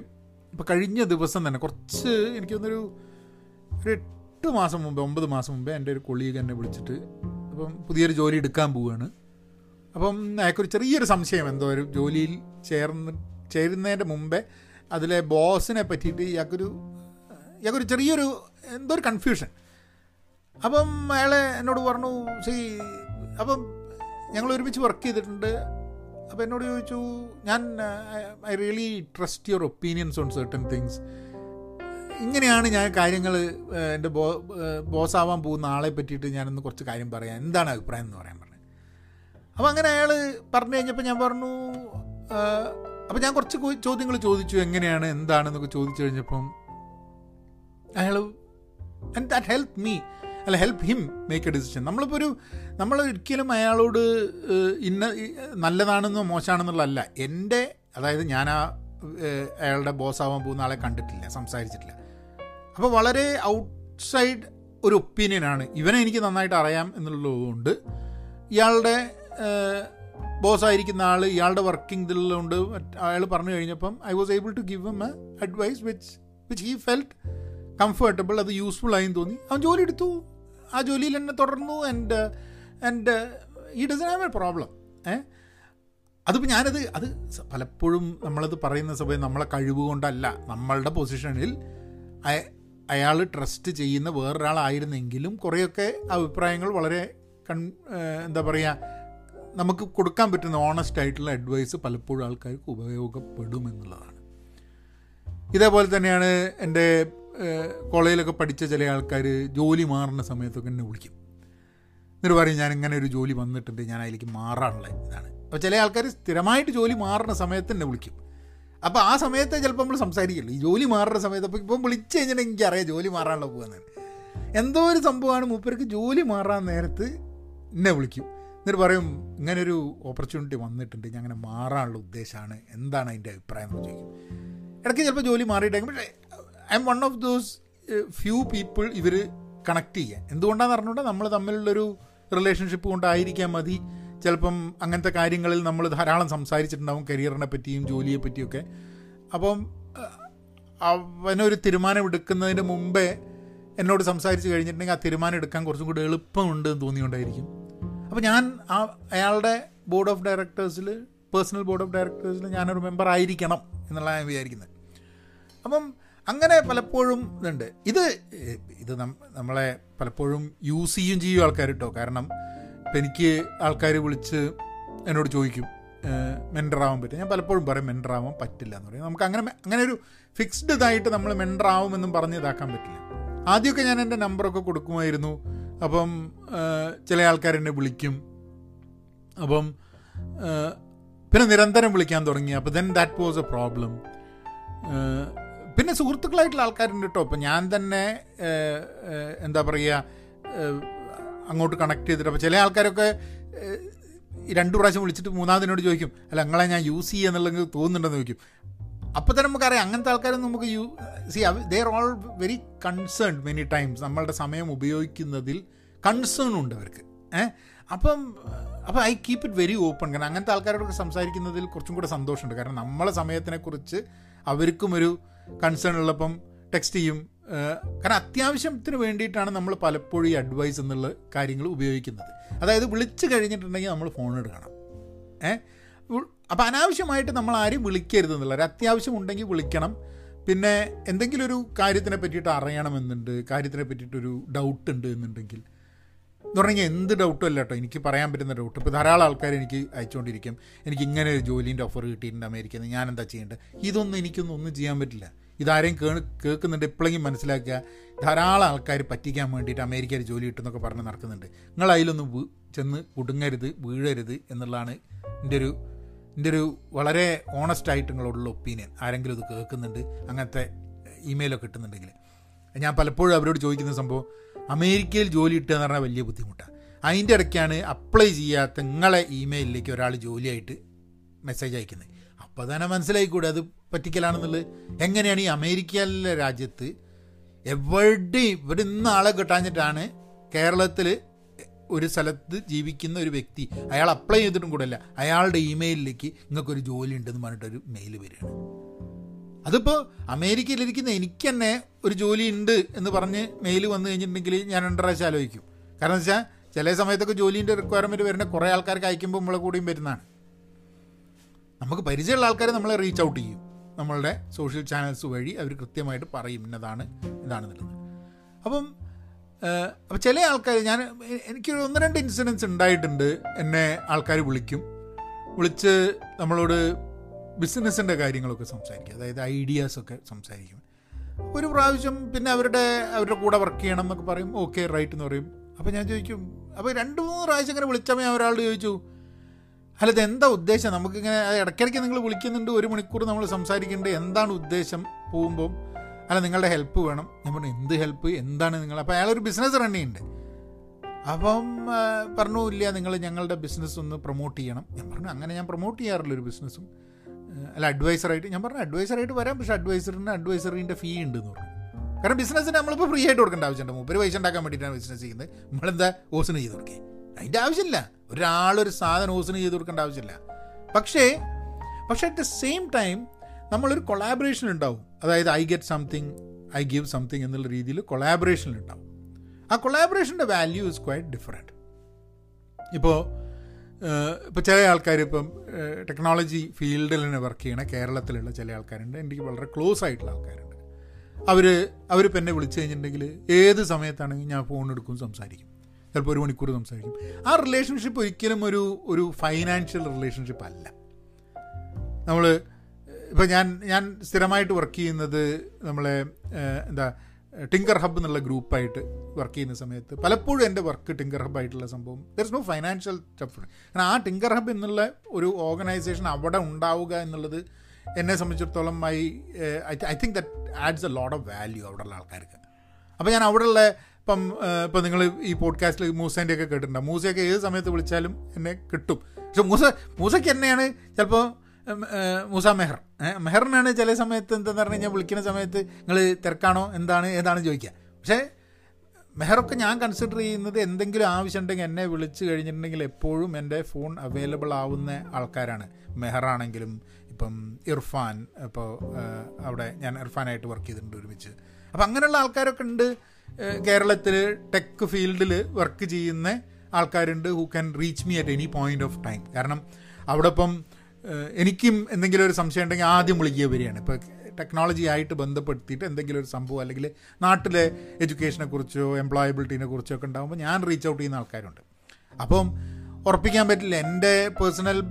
ഇപ്പോൾ കഴിഞ്ഞ ദിവസം തന്നെ കുറച്ച് എനിക്ക് തോന്നുന്നൊരു ഒരു എട്ട് മാസം മുമ്പേ ഒമ്പത് മാസം മുമ്പേ എന്റെ ഒരു കൊളീഗ് എന്നെ വിളിച്ചിട്ട് അപ്പം പുതിയൊരു ജോലി എടുക്കാൻ പോവുകയാണ് അപ്പം അയാൾക്കൊരു ചെറിയൊരു സംശയം എന്തോ ഒരു ജോലിയിൽ ചേർന്ന് ചേരുന്നതിന്റെ മുമ്പേ അതിലെ ബോസിനെ പറ്റിയിട്ട് ഇയാൾക്കൊരു ഇയാൾക്കൊരു ചെറിയൊരു എന്തോ ഒരു കൺഫ്യൂഷൻ അപ്പം അയാളെ എന്നോട് പറഞ്ഞു സി അപ്പം ഞങ്ങൾ ഒരുമിച്ച് വർക്ക് ചെയ്തിട്ടുണ്ട്. അപ്പോൾ എന്നോട് ചോദിച്ചു ഞാൻ I really trust your opinions on certain things ഇങ്ങനെയാണ് ഞാൻ കാര്യങ്ങൾ എന്റെ ബോ ബോസാവാൻ പോകുന്ന ആളെ പറ്റിയിട്ട് ഞാനൊന്ന് കുറച്ച് കാര്യം പറയാം എന്താണ് അഭിപ്രായം എന്ന് പറയാൻ പറഞ്ഞത് അപ്പോൾ അങ്ങനെ അയാൾ പറഞ്ഞു കഴിഞ്ഞപ്പോൾ ഞാൻ പറഞ്ഞു അപ്പോൾ ഞാൻ കുറച്ച് ചോദ്യങ്ങൾ ചോദിച്ചു എങ്ങനെയാണ് എന്താണെന്നൊക്കെ ചോദിച്ചു കഴിഞ്ഞപ്പം അയാൾ ആൻഡ് ദാറ്റ് ഹെൽപ്പ് മീ അല്ല help him make a decision നമ്മളിപ്പോൾ ഒരു നമ്മൾ ഒരിക്കലും അയാളോട് ഇന്ന നല്ലതാണെന്നോ മോശമാണെന്നുള്ളതല്ല എന്റെ അതായത് ഞാൻ ആ അയാളുടെ ബോസ് ആവാൻ പോകുന്ന ആളെ കണ്ടിട്ടില്ല സംസാരിച്ചിട്ടില്ല. അപ്പോൾ വളരെ ഔട്ട്സൈഡ് ഒരു ഒപ്പീനിയനാണ്. ഇവനെ എനിക്ക് നന്നായിട്ട് അറിയാം എന്നുള്ളതുകൊണ്ട് ഇയാളുടെ ബോസ് ആയിരിക്കുന്ന ആൾ ഇയാളുടെ വർക്കിംഗ് ഇതിലുള്ളതുകൊണ്ട് അയാൾ പറഞ്ഞു കഴിഞ്ഞപ്പം I was able to give him a advice which which he felt comfortable അത് യൂസ്ഫുൾ ആയി തോന്നി. അവൻ ജോലി എടുത്തു. ആ ജോലിയിൽ എന്നെ തുടർന്നു and and he doesn't have a problem eh? അതിപ്പോൾ ഞാനത് അത് പലപ്പോഴും നമ്മളത് പറയുന്ന സമയം നമ്മളെ കഴിവ് കൊണ്ടല്ല നമ്മളുടെ പൊസിഷനിൽ അയാൾ ട്രസ്റ്റ് ചെയ്യുന്ന വേറൊരാളായിരുന്നെങ്കിലും കുറേയൊക്കെ അഭിപ്രായങ്ങൾ വളരെ കൺ എന്താ പറയുക നമുക്ക് കൊടുക്കാൻ പറ്റുന്ന ഓണസ്റ്റ് ആയിട്ടുള്ള അഡ്വൈസ് പലപ്പോഴും ആൾക്കാർക്ക് ഉപയോഗപ്പെടുമെന്നുള്ളതാണ്. ഇതേപോലെ തന്നെയാണ് എന്റെ കോളേജിലൊക്കെ പഠിച്ച ചില ആൾക്കാർ ജോലി മാറുന്ന സമയത്തൊക്കെ എന്നെ വിളിക്കും. എന്നിട്ട് പറയും ഞാൻ ഇങ്ങനെ ഒരു ജോലി വന്നിട്ടുണ്ട് ഞാൻ അതിലേക്ക് മാറാനുള്ള ഇതാണ്. അപ്പോൾ ചില ആൾക്കാർ സ്ഥിരമായിട്ട് ജോലി മാറുന്ന സമയത്ത് എന്നെ വിളിക്കും. അപ്പോൾ ആ സമയത്ത് ചിലപ്പോൾ നമ്മൾ സംസാരിക്കില്ല. ഈ ജോലി മാറുന്ന സമയത്ത് അപ്പോൾ ഇപ്പം വിളിച്ചു കഴിഞ്ഞാൽ എനിക്കറിയാം ജോലി മാറാനുള്ള പോകുന്നത് എന്തോ ഒരു സംഭവമാണ് മൂപ്പർക്ക് ജോലി മാറാൻ നേരത്ത് എന്നെ വിളിക്കും. എന്നിട്ട് പറയും ഇങ്ങനൊരു ഓപ്പർച്യൂണിറ്റി വന്നിട്ടുണ്ട്. ഞാൻ അങ്ങനെ മാറാനുള്ള ഉദ്ദേശമാണ് എന്താണ് അതിന്റെ അഭിപ്രായം? എന്ന് ചോദിക്കും. ഇടയ്ക്ക് ചിലപ്പോൾ ജോലി മാറിയിട്ടേക്കും. പക്ഷേ I am one of those few people ഇവർ കണക്ട് ചെയ്യുക എന്തുകൊണ്ടാണെന്ന് പറഞ്ഞുകൊണ്ട് നമ്മൾ തമ്മിലുള്ളൊരു റിലേഷൻഷിപ്പ് കൊണ്ടായിരിക്കാൻ മതി. ചിലപ്പം അങ്ങനത്തെ കാര്യങ്ങളിൽ നമ്മൾ ധാരാളം സംസാരിച്ചിട്ടുണ്ടാവും കരിയറിനെ പറ്റിയും ജോലിയെ പറ്റിയൊക്കെ. അപ്പം അവനൊരു തീരുമാനം എടുക്കുന്നതിന് മുമ്പേ എന്നോട് സംസാരിച്ച് കഴിഞ്ഞിട്ടുണ്ടെങ്കിൽ ആ തീരുമാനം എടുക്കാൻ കുറച്ചും കൂടി എളുപ്പമുണ്ട് എന്ന് തോന്നിയോണ്ടായിരിക്കും. അപ്പോൾ ഞാൻ ആ അയാളുടെ ബോർഡ് ഓഫ് ഡയറക്ടേഴ്സിൽ പേഴ്സണൽ ബോർഡ് ഓഫ് ഡയറക്ടേഴ്സിൽ ഞാനൊരു മെമ്പർ ആയിരിക്കണം എന്നുള്ള ഞാൻ വിചാരിക്കുന്നത് അപ്പം അങ്ങനെ പലപ്പോഴും ഇതുണ്ട്. ഇത് ഇത് നമ്മളെ പലപ്പോഴും യൂസ് ചെയ്യും ചെയ്യും ആൾക്കാർ കേട്ടോ കാരണം എനിക്ക് ആൾക്കാർ വിളിച്ച് എന്നോട് ചോദിക്കും മെൻഡറാവാൻ പറ്റും ഞാൻ പലപ്പോഴും പറയും മെൻഡറാവാൻ പറ്റില്ല എന്ന് പറയും. നമുക്ക് അങ്ങനെ അങ്ങനെ ഒരു ഫിക്സ്ഡ് ഇതായിട്ട് നമ്മൾ മെൻഡറാവുമെന്നും പറഞ്ഞ് ഇതാക്കാൻ പറ്റില്ല. ആദ്യമൊക്കെ ഞാൻ എന്റെ നമ്പറൊക്കെ കൊടുക്കുമായിരുന്നു. അപ്പം ചില ആൾക്കാർ എന്നെ വിളിക്കും. അപ്പം പിന്നെ നിരന്തരം വിളിക്കാൻ തുടങ്ങി. അപ്പോൾ then that was a problem പിന്നെ സുഹൃത്തുക്കളായിട്ടുള്ള ആൾക്കാരുണ്ട് കേട്ടോ. അപ്പം ഞാൻ തന്നെ എന്താ പറയുക അങ്ങോട്ട് കണക്ട് ചെയ്തിട്ട് അപ്പോൾ ചില ആൾക്കാരൊക്കെ രണ്ട് പ്രാവശ്യം വിളിച്ചിട്ട് മൂന്നാമതിനോട് ചോദിക്കും അല്ല നിങ്ങളെ ഞാൻ യൂസ് ചെയ്യുക തോന്നുന്നുണ്ടെന്ന് ചോദിക്കും. അപ്പോൾ തന്നെ നമുക്കറിയാം അങ്ങനത്തെ ആൾക്കാരൊന്നും നമുക്ക് you see they all very concern many times നമ്മളുടെ സമയം ഉപയോഗിക്കുന്നതിൽ കൺസേൺ ഉണ്ട് അവർക്ക്. ഏഹ് അപ്പം അപ്പോൾ I keep it very open കാരണം അങ്ങനത്തെ ആൾക്കാരോടൊക്കെ സംസാരിക്കുന്നതിൽ കുറച്ചും കൂടെ സന്തോഷമുണ്ട്. കാരണം നമ്മളെ സമയത്തിനെക്കുറിച്ച് അവർക്കും ഒരു കൺസേൺ ഉള്ളപ്പം ടെക്സ്റ്റ് ചെയ്യും കാരണം അത്യാവശ്യത്തിന് വേണ്ടിയിട്ടാണ് നമ്മൾ പലപ്പോഴും ഈ അഡ്വൈസ് എന്നുള്ള കാര്യങ്ങൾ ഉപയോഗിക്കുന്നത്. അതായത് വിളിച്ച് കഴിഞ്ഞിട്ടുണ്ടെങ്കിൽ നമ്മൾ ഫോൺ എടുക്കണം. ഏഹ് അപ്പോൾ അനാവശ്യമായിട്ട് നമ്മൾ ആരും വിളിക്കരുത് എന്നുള്ള അത്യാവശ്യം ഉണ്ടെങ്കിൽ വിളിക്കണം. പിന്നെ എന്തെങ്കിലും ഒരു കാര്യത്തിനെ പറ്റിയിട്ട് അറിയണമെന്നുണ്ട് കാര്യത്തിനെ പറ്റിയിട്ടൊരു ഡൗട്ട് ഉണ്ട് എന്നുണ്ടെങ്കിൽ. എന്ന് പറഞ്ഞാൽ എന്ത് ഡൗട്ടും അല്ല കേട്ടോ എനിക്ക് പറയാൻ പറ്റുന്ന ഡൗട്ട് ഇപ്പോൾ ധാരാളം ആൾക്കാർ എനിക്ക് അയച്ചുകൊണ്ടിരിക്കും. എനിക്ക് ഇങ്ങനെ ഒരു ജോലീന്റെ ഓഫർ കിട്ടിയിട്ടുണ്ട് അമേരിക്കയിൽ നിന്ന് ഞാൻ എന്താ ചെയ്യേണ്ടത്? ഇതൊന്നും എനിക്കൊന്നും ഒന്നും ചെയ്യാൻ പറ്റില്ല. ഇതാരെയും കേ കേൾക്കുന്നുണ്ട് ഇപ്പോഴെങ്കിലും മനസ്സിലാക്കുക. ധാരാളം ആൾക്കാർ പറ്റിക്കാൻ വേണ്ടിയിട്ട് അമേരിക്കയിൽ ജോലി കിട്ടുന്നൊക്കെ പറഞ്ഞ് നടക്കുന്നുണ്ട്. നിങ്ങൾ അതിലൊന്നും ചെന്ന് കുടുങ്ങരുത് വീഴരുത് എന്നുള്ളതാണ് എന്റെ ഒരു എന്റെ ഒരു വളരെ ഓണസ്റ്റ് ആയിട്ട് നിങ്ങളോടുള്ള ഒപ്പീനിയൻ. ആരെങ്കിലും ഇത് കേൾക്കുന്നുണ്ട് അങ്ങനത്തെ ഇമെയിലൊക്കെ കിട്ടുന്നുണ്ടെങ്കിൽ ഞാൻ പലപ്പോഴും അവരോട് ചോദിക്കുന്ന സംഭവം അമേരിക്കയിൽ ജോലി കിട്ടുക എന്ന് പറഞ്ഞാൽ വലിയ ബുദ്ധിമുട്ടാണ് അതിന്റെ ഇടയ്ക്കാണ് അപ്ലൈ ചെയ്യാത്ത നിങ്ങളെ ഇമെയിലിലേക്ക് ഒരാൾ ജോലിയായിട്ട് മെസ്സേജ് അയക്കുന്നത്. അപ്പോൾ തന്നെ മനസ്സിലായിക്കൂടെ അത് പറ്റിക്കലാണെന്നുള്ളത്. എങ്ങനെയാണ് ഈ അമേരിക്കയിലെ രാജ്യത്ത് എവിടെ ഇവിടെ ഇന്ന് ആളെ കിട്ടാഞ്ഞിട്ടാണ് കേരളത്തിൽ ഒരു സ്ഥലത്ത് ജീവിക്കുന്ന ഒരു വ്യക്തി അയാൾ അപ്ലൈ ചെയ്തിട്ടും കൂടെ അല്ല അയാളുടെ ഇമെയിലിലേക്ക് നിങ്ങൾക്കൊരു ജോലി ഉണ്ടെന്ന് പറഞ്ഞിട്ടൊരു മെയിൽ വരികയാണ്. അതിപ്പോൾ അമേരിക്കയിലിരിക്കുന്ന എനിക്ക് തന്നെ ഒരു ജോലി ഉണ്ട് എന്ന് പറഞ്ഞ് മെയിൽ വന്നു കഴിഞ്ഞിട്ടുണ്ടെങ്കിൽ ഞാൻ രണ്ടു പ്രാവശ്യം ആലോചിക്കും. കാരണം വെച്ചാൽ ചില സമയത്തൊക്കെ ജോലീന്റെ റിക്വയർമെന്റ് വരുന്ന കുറേ ആൾക്കാർക്ക് അയക്കുമ്പോൾ നമ്മളെ കൂടിയും വരുന്നതാണ്. നമുക്ക് പരിചയമുള്ള ആൾക്കാരെ നമ്മളെ റീച്ച് ഔട്ട് ചെയ്യും. നമ്മളുടെ സോഷ്യൽ ചാനൽസ് വഴി അവർ കൃത്യമായിട്ട് പറയും ഇന്നതാണ് ഇതാണെന്നുള്ളത് അപ്പം അപ്പം ചില ആൾക്കാർ ഞാൻ എനിക്ക് ഒന്ന് രണ്ട് ഇൻസിഡൻസ് ഉണ്ടായിട്ടുണ്ട് എന്നെ ആൾക്കാർ വിളിക്കും. വിളിച്ച് നമ്മളോട് ബിസിനസ്സിന്റെ കാര്യങ്ങളൊക്കെ സംസാരിക്കും. അതായത് ഐഡിയാസൊക്കെ സംസാരിക്കും. ഒരു പ്രാവശ്യം പിന്നെ അവരുടെ അവരുടെ കൂടെ വർക്ക് ചെയ്യണം എന്നൊക്കെ പറയും. ഓക്കെ റൈറ്റ് എന്ന് പറയും. അപ്പോൾ ഞാൻ ചോദിക്കും അപ്പോൾ രണ്ട് മൂന്ന് പ്രാവശ്യം ഇങ്ങനെ വിളിച്ചപ്പോൾ ഒരാളോട് ചോദിച്ചു അല്ല ഇത് എന്താ ഉദ്ദേശം? നമുക്കിങ്ങനെ ഇടയ്ക്കിടയ്ക്ക് നിങ്ങൾ വിളിക്കുന്നുണ്ട് ഒരു മണിക്കൂർ നമ്മൾ സംസാരിക്കേണ്ടത് എന്താണ് ഉദ്ദേശം? പോകുമ്പോൾ അല്ല നിങ്ങളുടെ ഹെൽപ്പ് വേണം. ഞാൻ പറഞ്ഞു എന്ത് ഹെൽപ്പ് എന്താണ് നിങ്ങൾ? അപ്പോൾ അയാളൊരു ബിസിനസ് റൺ ചെയ്യുന്നുണ്ട്. അപ്പം പറഞ്ഞു ഇല്ല നിങ്ങൾ ഞങ്ങളുടെ ബിസിനസ് ഒന്ന് പ്രൊമോട്ട് ചെയ്യണം. ഞാൻ പറഞ്ഞു അങ്ങനെ ഞാൻ പ്രൊമോട്ട് ചെയ്യാറില്ല ഒരു ബിസിനസ്സും അല്ല അഡ്വൈസറായിട്ട് ഞാൻ പറഞ്ഞു അഡ്വൈസറായിട്ട് വരാം. പക്ഷേ അഡ്വൈസറിന് അഡ്വൈസറിന്റെ ഫീ ഉണ്ട് എന്ന് പറഞ്ഞു. കാരണം ബിസിനസ്സിന് നമ്മളിപ്പോൾ ഫ്രീ ആയിട്ട് കൊടുക്കേണ്ട ആവശ്യമുണ്ട് മൂപ്പര് പൈസ ഉണ്ടാക്കാൻ വേണ്ടിയിട്ടാണ് ബിസിനസ് ചെയ്യുന്നത്. നമ്മളെന്താ ഓസിന് ചെയ്ത് കൊടുക്കേ? അതിന്റെ ആവശ്യമില്ല. ഒരാളൊരു സാധനം ഓസിന് ചെയ്ത് കൊടുക്കേണ്ട ആവശ്യമില്ല. പക്ഷേ പക്ഷേ അറ്റ് ദ സെയിം ടൈം നമ്മളൊരു കൊളാബറേഷൻ ഉണ്ടാവും. അതായത് I get something I give something എന്നുള്ള രീതിയിൽ കൊളാബറേഷൻ ഉണ്ടാവും. ആ കൊളാബറേഷന്റെ വാല്യൂ ഇസ് ക്വൈറ്റ് ഡിഫറെന്റ് ഇപ്പോൾ ഇപ്പോൾ ചില ആൾക്കാർ ഇപ്പം ടെക്നോളജി ഫീൽഡിൽ തന്നെ വർക്ക് ചെയ്യണ കേരളത്തിലുള്ള ചില ആൾക്കാരുണ്ട്. എനിക്ക് വളരെ ക്ലോസ് ആയിട്ടുള്ള ആൾക്കാരുണ്ട്. അവർ അവരിപ്പോൾ എന്നെ വിളിച്ചു കഴിഞ്ഞിട്ടുണ്ടെങ്കിൽ ഏത് സമയത്താണെങ്കിലും ഞാൻ ഫോൺ എടുക്കും സംസാരിക്കും. ചിലപ്പോൾ ഒരു മണിക്കൂർ സംസാരിക്കും. ആ റിലേഷൻഷിപ്പ് ഒരിക്കലും ഒരു ഒരു ഫൈനാൻഷ്യൽ റിലേഷൻഷിപ്പ് അല്ല. നമ്മൾ ഇപ്പോൾ ഞാൻ ഞാൻ സ്ഥിരമായിട്ട് വർക്ക് ചെയ്യുന്നത് നമ്മളെ എന്താ ടിങ്കർ ഹബ് എന്നുള്ള ഗ്രൂപ്പായിട്ട് വർക്ക് ചെയ്യുന്ന സമയത്ത് പലപ്പോഴും എന്റെ വർക്ക് ടിങ്കർ ഹബ് ആയിട്ടുള്ള സംഭവം there is no financial tough കാരണം ആ ടിങ്കർ ഹബ് എന്നുള്ള ഒരു ഓർഗനൈസേഷൻ അവിടെ ഉണ്ടാവുക എന്നുള്ളത് എന്നെ സംബന്ധിച്ചിടത്തോളം I I think that adds a lot of value അവിടെയുള്ള ആൾക്കാർക്ക്. അപ്പോൾ ഞാൻ അവിടെയുള്ള ഇപ്പം ഇപ്പം നിങ്ങൾ ഈ പോഡ്കാസ്റ്റിൽ മൂസേന്റെ ഒക്കെ കേട്ടിട്ടുണ്ടാവും മൂസയൊക്കെ ഏത് സമയത്ത് വിളിച്ചാലും എന്നെ കിട്ടും. പക്ഷെ മൂസ മൂസയ്ക്ക് എന്നെയാണ് ചിലപ്പോൾ മൂസ മെഹർ. മെഹറിനാണ് ചില സമയത്ത് എന്താന്ന് പറഞ്ഞു കഴിഞ്ഞാൽ വിളിക്കുന്ന സമയത്ത് നിങ്ങൾ തിരക്കാണോ എന്താണ് ഏതാണ് ചോദിക്കുക പക്ഷേ മെഹറൊക്കെ ഞാൻ കൺസിഡർ ചെയ്യുന്നത് എന്തെങ്കിലും ആവശ്യമുണ്ടെങ്കിൽ എന്നെ വിളിച്ച് കഴിഞ്ഞിട്ടുണ്ടെങ്കിൽ എപ്പോഴും എന്റെ ഫോൺ അവൈലബിൾ ആവുന്ന ആൾക്കാരാണ്. മെഹറാണെങ്കിലും ഇപ്പം ഇർഫാൻ ഇപ്പോൾ അവിടെ ഞാൻ ഇർഫാനായിട്ട് വർക്ക് ചെയ്തിട്ടുണ്ട് ഒരുമിച്ച്. അപ്പം അങ്ങനെയുള്ള ആൾക്കാരൊക്കെ ഉണ്ട്. കേരളത്തിൽ ടെക് ഫീൽഡിൽ വർക്ക് ചെയ്യുന്ന ആൾക്കാരുണ്ട് who can reach me at any point of time കാരണം അവിടെ ഇപ്പം എനിക്കും എന്തെങ്കിലും ഒരു സംശയം ഉണ്ടെങ്കിൽ ആദ്യം വിളിക്കുക വരികയാണ്. ഇപ്പോൾ ടെക്നോളജി ആയിട്ട് ബന്ധപ്പെടുത്തിയിട്ട് എന്തെങ്കിലും ഒരു സംഭവം അല്ലെങ്കിൽ നാട്ടിലെ എഡ്യൂക്കേഷനെ കുറിച്ചോ എംപ്ലോയബിലിറ്റിനെ കുറിച്ചോ ഒക്കെ ഉണ്ടാകുമ്പോൾ ഞാൻ റീച്ച് ഔട്ട് ചെയ്യുന്ന ആൾക്കാരുണ്ട്. അപ്പം ഉറപ്പിക്കാൻ പറ്റില്ല. എന്റെ പേഴ്സണൽ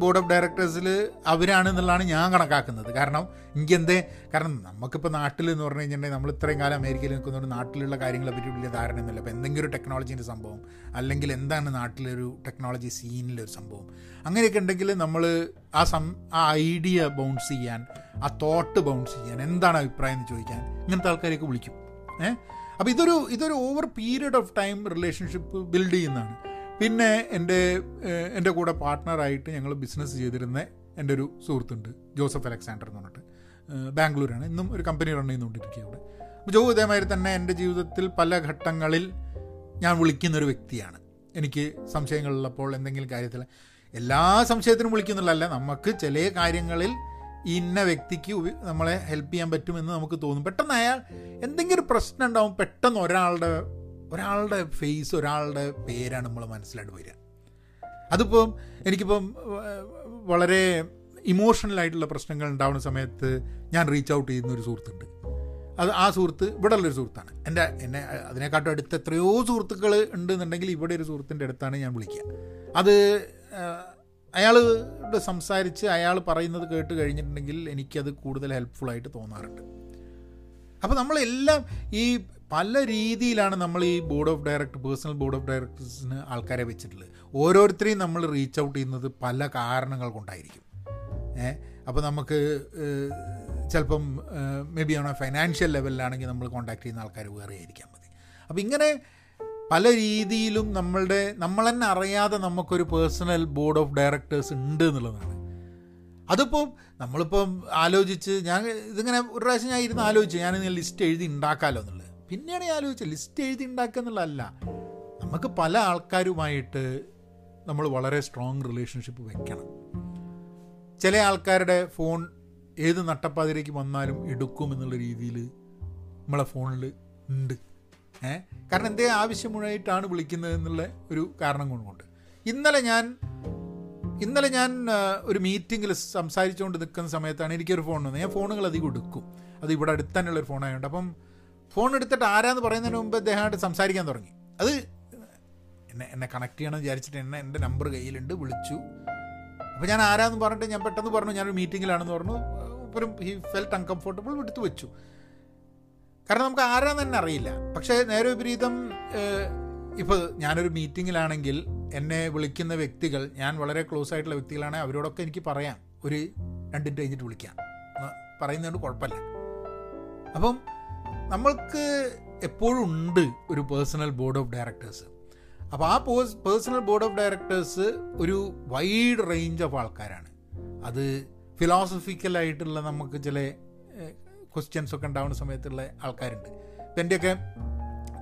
ബോർഡ് ഓഫ് ഡയറക്ടേഴ്സിൽ അവരാണ് എന്നുള്ളതാണ് ഞാൻ കണക്കാക്കുന്നത്. കാരണം എനിക്ക് എന്തേ കാരണം നമുക്കിപ്പോൾ നാട്ടിൽ എന്ന് പറഞ്ഞു കഴിഞ്ഞിട്ടുണ്ടെങ്കിൽ നമ്മൾ ഇത്രയും കാലം അമേരിക്കയിൽ നിൽക്കുന്നതുകൊണ്ട് നാട്ടിലുള്ള കാര്യങ്ങളെ പറ്റി വലിയ ധാരണയൊന്നുമില്ല അപ്പോൾ എന്തെങ്കിലും ഒരു ടെക്നോളജീന്റെ സംഭവം അല്ലെങ്കിൽ എന്താണ് നാട്ടിലൊരു ടെക്നോളജി സീനിലൊരു സംഭവം അങ്ങനെയൊക്കെ ഉണ്ടെങ്കിൽ നമ്മൾ ആ സം ആ ഐഡിയ ബൗൺസ് ചെയ്യാൻ ആ തോട്ട് ബൗൺസ് ചെയ്യാൻ എന്താണ് അഭിപ്രായം എന്ന് ചോദിക്കാൻ ഇങ്ങനത്തെ ആൾക്കാരെയൊക്കെ വിളിക്കും. ഏഹ് അപ്പോൾ ഇതൊരു ഇതൊരു over period of time relationship build ചെയ്യുന്നതാണ്. പിന്നെ എന്റെ എന്റെ കൂടെ പാർട്ട്ണറായിട്ട് ഞങ്ങൾ ബിസിനസ് ചെയ്തിരുന്ന എന്റെ ഒരു സുഹൃത്തുണ്ട് ജോസഫ് അലക്സാണ്ടർ എന്ന് പറഞ്ഞിട്ട്. ബാംഗ്ലൂരാണ്. ഇന്നും ഒരു കമ്പനി റൺ ചെയ്തുകൊണ്ടിരിക്കുക അവിടെ. അപ്പോൾ ജോ ഇതേമാതിരി തന്നെ എന്റെ ജീവിതത്തിൽ പല ഘട്ടങ്ങളിൽ ഞാൻ വിളിക്കുന്നൊരു വ്യക്തിയാണ്. എനിക്ക് സംശയങ്ങളുള്ളപ്പോൾ എന്തെങ്കിലും കാര്യത്തിൽ എല്ലാ സംശയത്തിനും വിളിക്കുന്നുള്ളതല്ല നമുക്ക് ചില കാര്യങ്ങളിൽ ഇന്ന വ്യക്തിക്ക് നമ്മളെ ഹെൽപ്പ് ചെയ്യാൻ പറ്റുമെന്ന് നമുക്ക് തോന്നും. പെട്ടെന്ന് അയാൾ എന്തെങ്കിലും പ്രശ്നം ഉണ്ടാവും പെട്ടെന്ന് ഒരാളുടെ ഒരാളുടെ ഫേസ് ഒരാളുടെ പേരാണ് നമ്മൾ മനസ്സിലായിട്ട് വരിക. അതിപ്പം എനിക്കിപ്പം വളരെ ഇമോഷണലായിട്ടുള്ള പ്രശ്നങ്ങൾ ഉണ്ടാവുന്ന സമയത്ത് ഞാൻ റീച്ച് ഔട്ട് ചെയ്യുന്ന ഒരു സുഹൃത്തുണ്ട്. അത് ആ സുഹൃത്ത് ഇവിടെ ഉള്ളൊരു സുഹൃത്താണ്. എന്റെ എന്നെ അതിനെക്കാട്ടും അടുത്ത് എത്രയോ സുഹൃത്തുക്കൾ ഉണ്ടെന്നുണ്ടെങ്കിൽ ഇവിടെ ഒരു സുഹൃത്തിന്റെ അടുത്താണ് ഞാൻ വിളിക്കുക. അത് അയാൾ സംസാരിച്ച് അയാൾ പറയുന്നത് കേട്ട് കഴിഞ്ഞിട്ടുണ്ടെങ്കിൽ എനിക്കത് കൂടുതൽ ഹെൽപ്ഫുള്ളായിട്ട് തോന്നാറുണ്ട്. അപ്പോൾ നമ്മളെല്ലാം ഈ പല രീതിയിലാണ് നമ്മൾ ഈ board of director personal board of ഡയറക്ടേഴ്സിന് ആൾക്കാരെ വെച്ചിട്ടുള്ളത്. ഓരോരുത്തരെയും നമ്മൾ റീച്ച് ഔട്ട് ചെയ്യുന്നത് പല കാരണങ്ങൾ കൊണ്ടായിരിക്കും. ഏഹ് അപ്പോൾ നമുക്ക് ചിലപ്പം മേ ബി ആണോ ഫൈനാൻഷ്യൽ ലെവലിലാണെങ്കിൽ നമ്മൾ കോൺടാക്ട് ചെയ്യുന്ന ആൾക്കാർ വേറെ ആയിരിക്കാൻ മതി. അപ്പോൾ ഇങ്ങനെ പല രീതിയിലും നമ്മളുടെ നമ്മൾ തന്നെ അറിയാതെ നമുക്കൊരു പേഴ്സണൽ ബോർഡ് ഓഫ് ഡയറക്ടേഴ്സ് ഉണ്ട് എന്നുള്ളതാണ്. അതിപ്പം നമ്മളിപ്പം ആലോചിച്ച് ഞാൻ ഇതിങ്ങനെ ഒരു പ്രാവശ്യം ഞാൻ ഇരുന്ന് ആലോചിച്ചു. ഞാൻ ലിസ്റ്റ് എഴുതി ഉണ്ടാക്കാമല്ലോ എന്നുള്ളത്. പിന്നെയാണ് ഞാൻ ലിസ്റ്റ് എഴുതി ഉണ്ടാക്കുക എന്നുള്ളതല്ല. നമുക്ക് പല ആൾക്കാരുമായിട്ട് നമ്മൾ വളരെ സ്ട്രോങ് റിലേഷൻഷിപ്പ് വെക്കണം. ചില ആൾക്കാരുടെ ഫോൺ ഏത് നട്ടപ്പാതിരേക്ക് വന്നാലും എടുക്കും എന്നുള്ള രീതിയിൽ നമ്മളെ ഫോണിൽ ഉണ്ട്. ഏ? കാരണം എന്തേ ആവശ്യമുള്ളതായിട്ടാണ് വിളിക്കുന്നത് എന്നുള്ള ഒരു കാരണം കൊണ്ടുകൊണ്ട് ഇന്നലെ ഞാൻ ഇന്നലെ ഞാൻ ഒരു മീറ്റിങ്ങിൽ സംസാരിച്ചുകൊണ്ട് നിൽക്കുന്ന സമയത്താണ് എനിക്കൊരു ഫോൺ വന്നത്. ഞാൻ ഫോണുകൾ അധികം എടുക്കും. അത് ഇവിടെ അടുത്ത് ഫോണായതുകൊണ്ട് അപ്പം ഫോൺ എടുത്തിട്ട് ആരാന്ന് പറയുന്നതിന് മുമ്പ് അദ്ദേഹമായിട്ട് സംസാരിക്കാൻ തുടങ്ങി. അത് എന്നെ എന്നെ കണക്ട് ചെയ്യണം വിചാരിച്ചിട്ട് എന്നെ എന്റെ നമ്പർ കയ്യിലുണ്ട് വിളിച്ചു. അപ്പോൾ ഞാൻ ആരാന്ന് പറഞ്ഞിട്ട് ഞാൻ പെട്ടെന്ന് പറഞ്ഞു ഞാനൊരു മീറ്റിങ്ങിലാണെന്ന് പറഞ്ഞു. ഇപ്പം ഹി ഫെൽറ്റ് അൺകംഫർട്ടബിൾ എടുത്ത് വെച്ചു. കാരണം നമുക്ക് ആരാന്ന് തന്നെ അറിയില്ല. പക്ഷേ നേരെ വിപരീതം ഇപ്പോൾ ഞാനൊരു മീറ്റിങ്ങിലാണെങ്കിൽ എന്നെ വിളിക്കുന്ന വ്യക്തികൾ ഞാൻ വളരെ ക്ലോസ് ആയിട്ടുള്ള വ്യക്തികളാണെങ്കിൽ അവരോടൊക്കെ എനിക്ക് പറയാം. ഒരു രണ്ടിന്റെ കഴിഞ്ഞിട്ട് വിളിക്കാം. പറയുന്നതുകൊണ്ട് കുഴപ്പമില്ല. അപ്പം നമ്മൾക്ക് എപ്പോഴും ഉണ്ട് ഒരു പേഴ്സണൽ ബോർഡ് ഓഫ് ഡയറക്ടേഴ്സ് അപ്പോൾ ആ പേഴ്സ് പേഴ്സണൽ ബോർഡ് ഓഫ് ഡയറക്ടേഴ്സ് ഒരു വൈഡ് റേഞ്ച് ഓഫ് ആൾക്കാരാണ്. അത് ഫിലോസഫിക്കലായിട്ടുള്ള നമുക്ക് ചില ക്വസ്റ്റ്യൻസ് ഒക്കെ ഉണ്ടാവുന്ന സമയത്തുള്ള ആൾക്കാരുണ്ട്. ഇപ്പം എന്റെയൊക്കെ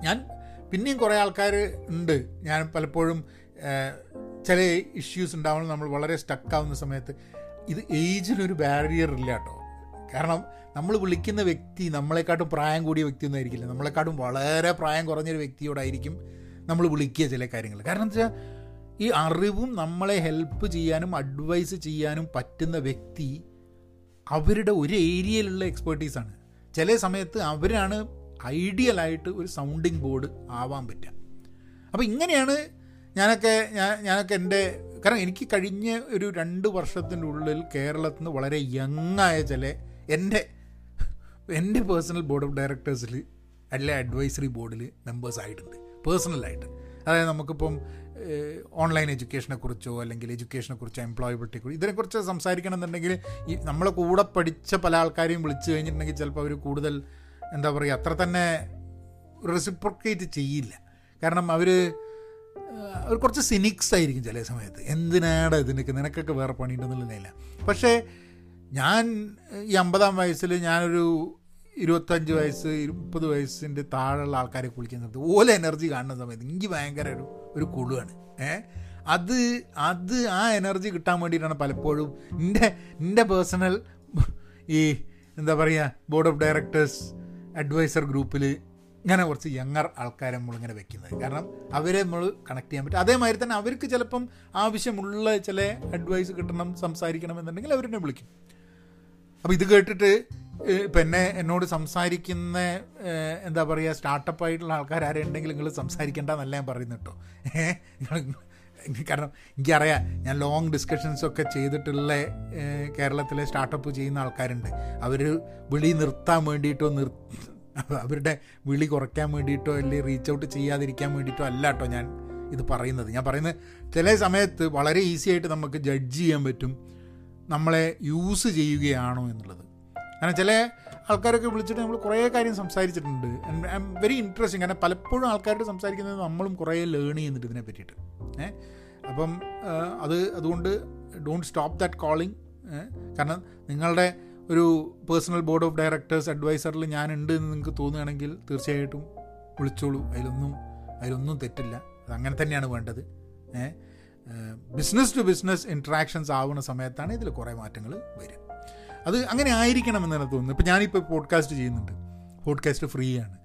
ഞാൻ പിന്നെയും കുറേ ആൾക്കാർ ഉണ്ട്. ഞാൻ പലപ്പോഴും ചില ഇഷ്യൂസ് ഉണ്ടാവുമ്പോൾ നമ്മൾ വളരെ സ്റ്റക്കാവുന്ന സമയത്ത് ഇത് ഏജിനൊരു ബാരിയർ ഇല്ല കേട്ടോ കാരണം നമ്മൾ വിളിക്കുന്ന വ്യക്തി നമ്മളെക്കാട്ടും പ്രായം കൂടിയ വ്യക്തി ഒന്നും ആയിരിക്കില്ല. നമ്മളെക്കാട്ടും വളരെ പ്രായം കുറഞ്ഞൊരു വ്യക്തിയോടായിരിക്കും നമ്മൾ വിളിക്കുക ചില കാര്യങ്ങൾ. കാരണം എന്താ ഈ അറിവും നമ്മളെ ഹെൽപ്പ് ചെയ്യാനും അഡ്വൈസ് ചെയ്യാനും പറ്റുന്ന വ്യക്തി അവരുടെ ഒരു ഏരിയയിലുള്ള എക്സ്പേർട്ടീസാണ് ചില സമയത്ത് അവരാണ് ഐഡിയലായിട്ട് ഒരു സൗണ്ടിങ് ബോർഡ് ആവാൻ പറ്റുക. അപ്പോൾ ഇങ്ങനെയാണ് ഞാനൊക്കെ ഞാൻ ഞാനൊക്കെ എന്റെ കാരണം എനിക്ക് കഴിഞ്ഞ ഒരു രണ്ട് വർഷത്തിന്റെ ഉള്ളിൽ കേരളത്തിൽ നിന്ന് വളരെ യങ്ങായ ചില എന്റെ എന്റെ പേഴ്സണൽ ബോർഡ് ഓഫ് ഡയറക്ടേഴ്സിൽ അല്ലെ അഡ്വൈസറി ബോർഡിൽ മെമ്പേഴ്സ് ആയിട്ടുണ്ട്. പേഴ്സണലായിട്ട് അതായത് നമുക്കിപ്പം ഓൺലൈൻ എഡ്യൂക്കേഷനെ കുറിച്ചോ അല്ലെങ്കിൽ എഡ്യൂക്കേഷനെ കുറിച്ചോ എംപ്ലോയബിലിറ്റി കുറിച്ച് ഇതിനെക്കുറിച്ച് സംസാരിക്കണം എന്നുണ്ടെങ്കിൽ ഈ നമ്മളെ കൂടെ പഠിച്ച പല ആൾക്കാരെയും വിളിച്ചു കഴിഞ്ഞിട്ടുണ്ടെങ്കിൽ ചിലപ്പോൾ അവർ കൂടുതൽ എന്താ പറയുക അത്ര തന്നെ റെസിപ്രിക്കേറ്റ് ചെയ്യില്ല. കാരണം അവർ അവർ കുറച്ച് സിനിക്സ് ആയിരിക്കും ചില സമയത്ത്. എന്തിനാണ് ഇതിനൊക്കെ നിനക്കൊക്കെ വേറെ പണിയുണ്ടെന്നുള്ളതില്ല പക്ഷേ ഞാൻ ഈ അമ്പതാം വയസ്സിൽ ഞാനൊരു ഇരുപത്തഞ്ച് വയസ്സ് മുപ്പത് വയസ്സിന്റെ താഴെയുള്ള ആൾക്കാരെ കുളിക്കുന്ന സമയത്ത് ഓല എനർജി കാണുന്ന സമയത്ത് എനിക്ക് ഭയങ്കര ഒരു ഒരു കുളുവാണ്. ഏ? അത് അത് ആ എനർജി കിട്ടാൻ വേണ്ടിയിട്ടാണ് പലപ്പോഴും എന്റെ എന്റെ പേഴ്സണൽ ഈ എന്താ പറയുക ബോർഡ് ഓഫ് ഡയറക്ടേഴ്സ് അഡ്വൈസർ ഗ്രൂപ്പിൽ ഇങ്ങനെ കുറച്ച് യങ്ങർ ആൾക്കാരെ നമ്മളിങ്ങനെ വെക്കുന്നത്. കാരണം അവരെ നമ്മൾ കണക്ട് ചെയ്യാൻ പറ്റും. അതേമാതിരി തന്നെ അവർക്ക് ചിലപ്പം ആവശ്യമുള്ള ചില അഡ്വൈസ് കിട്ടണം സംസാരിക്കണം എന്നുണ്ടെങ്കിൽ അവരെന്നെ വിളിക്കും. അപ്പോൾ ഇത് കേട്ടിട്ട് ഇപ്പം എന്നെ എന്നോട് സംസാരിക്കുന്ന എന്താ പറയുക സ്റ്റാർട്ടപ്പ് ആയിട്ടുള്ള ആൾക്കാർ ആരും നിങ്ങൾ സംസാരിക്കേണ്ട എന്നല്ല ഞാൻ പറയുന്നു കേട്ടോ കാരണം എനിക്കറിയാം ഞാൻ ലോങ് ഡിസ്കഷൻസൊക്കെ ചെയ്തിട്ടുള്ള കേരളത്തിലെ സ്റ്റാർട്ടപ്പ് ചെയ്യുന്ന ആൾക്കാരുണ്ട്. അവർ വിളി നിർത്താൻ വേണ്ടിയിട്ടോ നിർ അവരുടെ വിളി കുറയ്ക്കാൻ വേണ്ടിയിട്ടോ അല്ലെങ്കിൽ റീച്ച് ഔട്ട് ചെയ്യാതിരിക്കാൻ വേണ്ടിയിട്ടോ അല്ല കേട്ടോ ഞാൻ ഇത് പറയുന്നത്. ഞാൻ പറയുന്നത് ചില സമയത്ത് വളരെ ഈസി ആയിട്ട് നമുക്ക് ജഡ്ജ് ചെയ്യാൻ പറ്റും. നമ്മളെ യൂസ് ചെയ്യുകയാണോ എന്നുള്ളത്. കാരണം ചില ആൾക്കാരൊക്കെ വിളിച്ചിട്ട് നമ്മൾ കുറേ കാര്യം സംസാരിച്ചിട്ടുണ്ട്. ഐ എം വെരി ഇൻട്രസ്റ്റിംഗ് കാരണം പലപ്പോഴും ആൾക്കാരോട് സംസാരിക്കുന്നത് നമ്മളും കുറേ ലേൺ ചെയ്യുന്നുണ്ട് ഇതിനെ പറ്റിയിട്ട്. ഏഹ് അപ്പം അത് അതുകൊണ്ട് ഡോണ്ട് സ്റ്റോപ്പ് ദാറ്റ് കോളിംഗ് കാരണം നിങ്ങളുടെ ഒരു പേഴ്സണൽ ബോർഡ് ഓഫ് ഡയറക്ടേഴ്സ് അഡ്വൈസറിൽ ഞാനുണ്ട് എന്ന് നിങ്ങൾക്ക് തോന്നുകയാണെങ്കിൽ തീർച്ചയായിട്ടും വിളിച്ചോളൂ. അതിലൊന്നും അതിലൊന്നും തെറ്റില്ല. അത് അങ്ങനെ തന്നെയാണ് വേണ്ടത്. ഏഹ് ബിസിനസ് ടു ബിസിനസ് ഇൻട്രാക്ഷൻസ് ആവുന്ന സമയത്താണ് ഇതിൽ കുറേ മാറ്റങ്ങൾ വരിക. അത് അങ്ങനെ ആയിരിക്കണം എന്നാണ് തോന്നുന്നത്. ഇപ്പോൾ ഞാനിപ്പോൾ പോഡ്കാസ്റ്റ് ചെയ്യുന്നുണ്ട്. പോഡ്കാസ്റ്റ് ഫ്രീ ആണ്.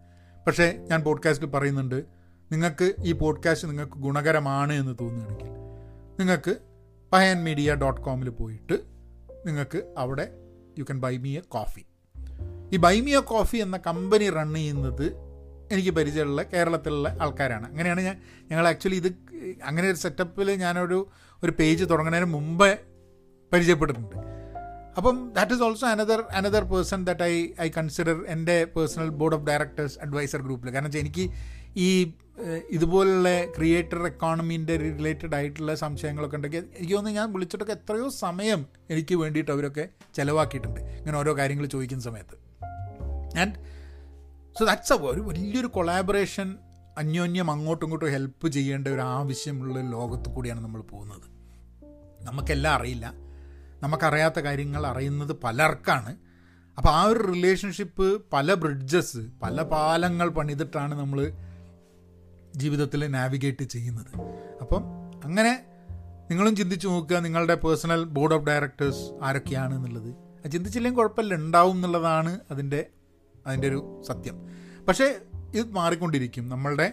പക്ഷേ ഞാൻ പോഡ്കാസ്റ്റിൽ പറയുന്നുണ്ട് നിങ്ങൾക്ക് ഈ പോഡ്കാസ്റ്റ് നിങ്ങൾക്ക് ഗുണകരമാണ് എന്ന് തോന്നുകയാണെങ്കിൽ നിങ്ങൾക്ക് പയൻ മീഡിയ ഡോട്ട് കോമിൽ പോയിട്ട് നിങ്ങൾക്ക് അവിടെ you can buy me a coffee ഈ ബൈ മീ എ കോഫി എന്ന കമ്പനി റൺ ചെയ്യുന്നത് എനിക്ക് പരിചയമുള്ള കേരളത്തിലുള്ള ആൾക്കാരാണ്. അങ്ങനെയാണ് ഞാൻ ഞങ്ങൾ ആക്ച്വലി ഇത് അങ്ങനെ ഒരു സെറ്റപ്പിൽ ഞാനൊരു ഒരു പേജ് തുടങ്ങുന്നതിന് മുമ്പേ പരിചയപ്പെട്ടിട്ടുണ്ട്. അപ്പം that is also another another person that I I consider എന്റെ personal board of directors adviser ഗ്രൂപ്പിൽ കാരണം വെച്ചാൽ എനിക്ക് ഈ ഇതുപോലുള്ള ക്രിയേറ്റർ എക്കോണമീന്റെ റിലേറ്റഡ് ആയിട്ടുള്ള സംശയങ്ങളൊക്കെ ഉണ്ടെങ്കിൽ എനിക്ക് തോന്നുന്നു ഞാൻ വിളിച്ചിട്ടൊക്കെ എത്രയോ സമയം എനിക്ക് വേണ്ടിയിട്ട് അവരൊക്കെ ചിലവാക്കിയിട്ടുണ്ട്. ഇങ്ങനെ ഓരോ കാര്യങ്ങൾ ചോദിക്കുന്ന സമയത്ത്. ആൻഡ് സോ ദാറ്റ്സ് എ ഒരു വലിയൊരു കൊളാബറേഷൻ അന്യോന്യം അങ്ങോട്ടും ഇങ്ങോട്ടും ഹെൽപ്പ് ചെയ്യേണ്ട ഒരു ആവശ്യമുള്ള ലോകത്ത് കൂടിയാണ് നമ്മൾ പോകുന്നത്. നമുക്കെല്ലാം അറിയില്ല. നമുക്കറിയാത്ത കാര്യങ്ങൾ അറിയുന്നത് പലർക്കാണ്. അപ്പോൾ ആ ഒരു റിലേഷൻഷിപ്പ് പല ബ്രിഡ്ജസ് പല പാലങ്ങൾ പണിതിട്ടാണ് നമ്മൾ ജീവിതത്തിൽ നാവിഗേറ്റ് ചെയ്യുന്നത്. അപ്പം അങ്ങനെ നിങ്ങളും ചിന്തിച്ച് നോക്കുക നിങ്ങളുടെ പേഴ്സണൽ ബോർഡ് ഓഫ് ഡയറക്ടേഴ്സ് ആരൊക്കെയാണ് എന്നുള്ളത്. ചിന്തിച്ചില്ലെങ്കിൽ കുഴപ്പമില്ല ഉണ്ടാവും എന്നുള്ളതാണ് അതിന്റെ അതിന്റെ ഒരു സത്യം. പക്ഷേ ഇത് മാറിക്കൊണ്ടിരിക്കും. നമ്മളുടെ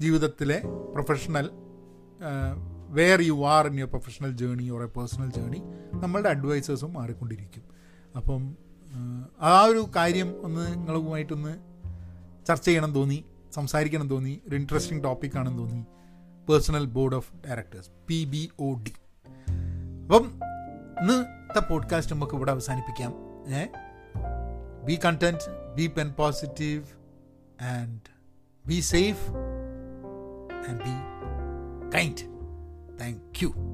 ജീവിതത്തിലെ professional where you are in your professional journey or a personal journey നമ്മളുടെ അഡ്വൈസേഴ്സും മാറിക്കൊണ്ടിരിക്കും. അപ്പം ആ ഒരു കാര്യം ഒന്ന് നിങ്ങളുമായിട്ടൊന്ന് ചർച്ച ചെയ്യണം തോന്നി സംസാരിക്കണം തോന്നി ഒരു ഇൻട്രസ്റ്റിംഗ് ടോപ്പിക്കാണെന്ന് തോന്നി. Personal board of directors P B O D അപ്പം ഇന്നത്തെ പോഡ്കാസ്റ്റ് നമുക്ക് ഇവിടെ അവസാനിപ്പിക്കാം. ഏ? Be content be pen positive and be safe and be kind. Thank you.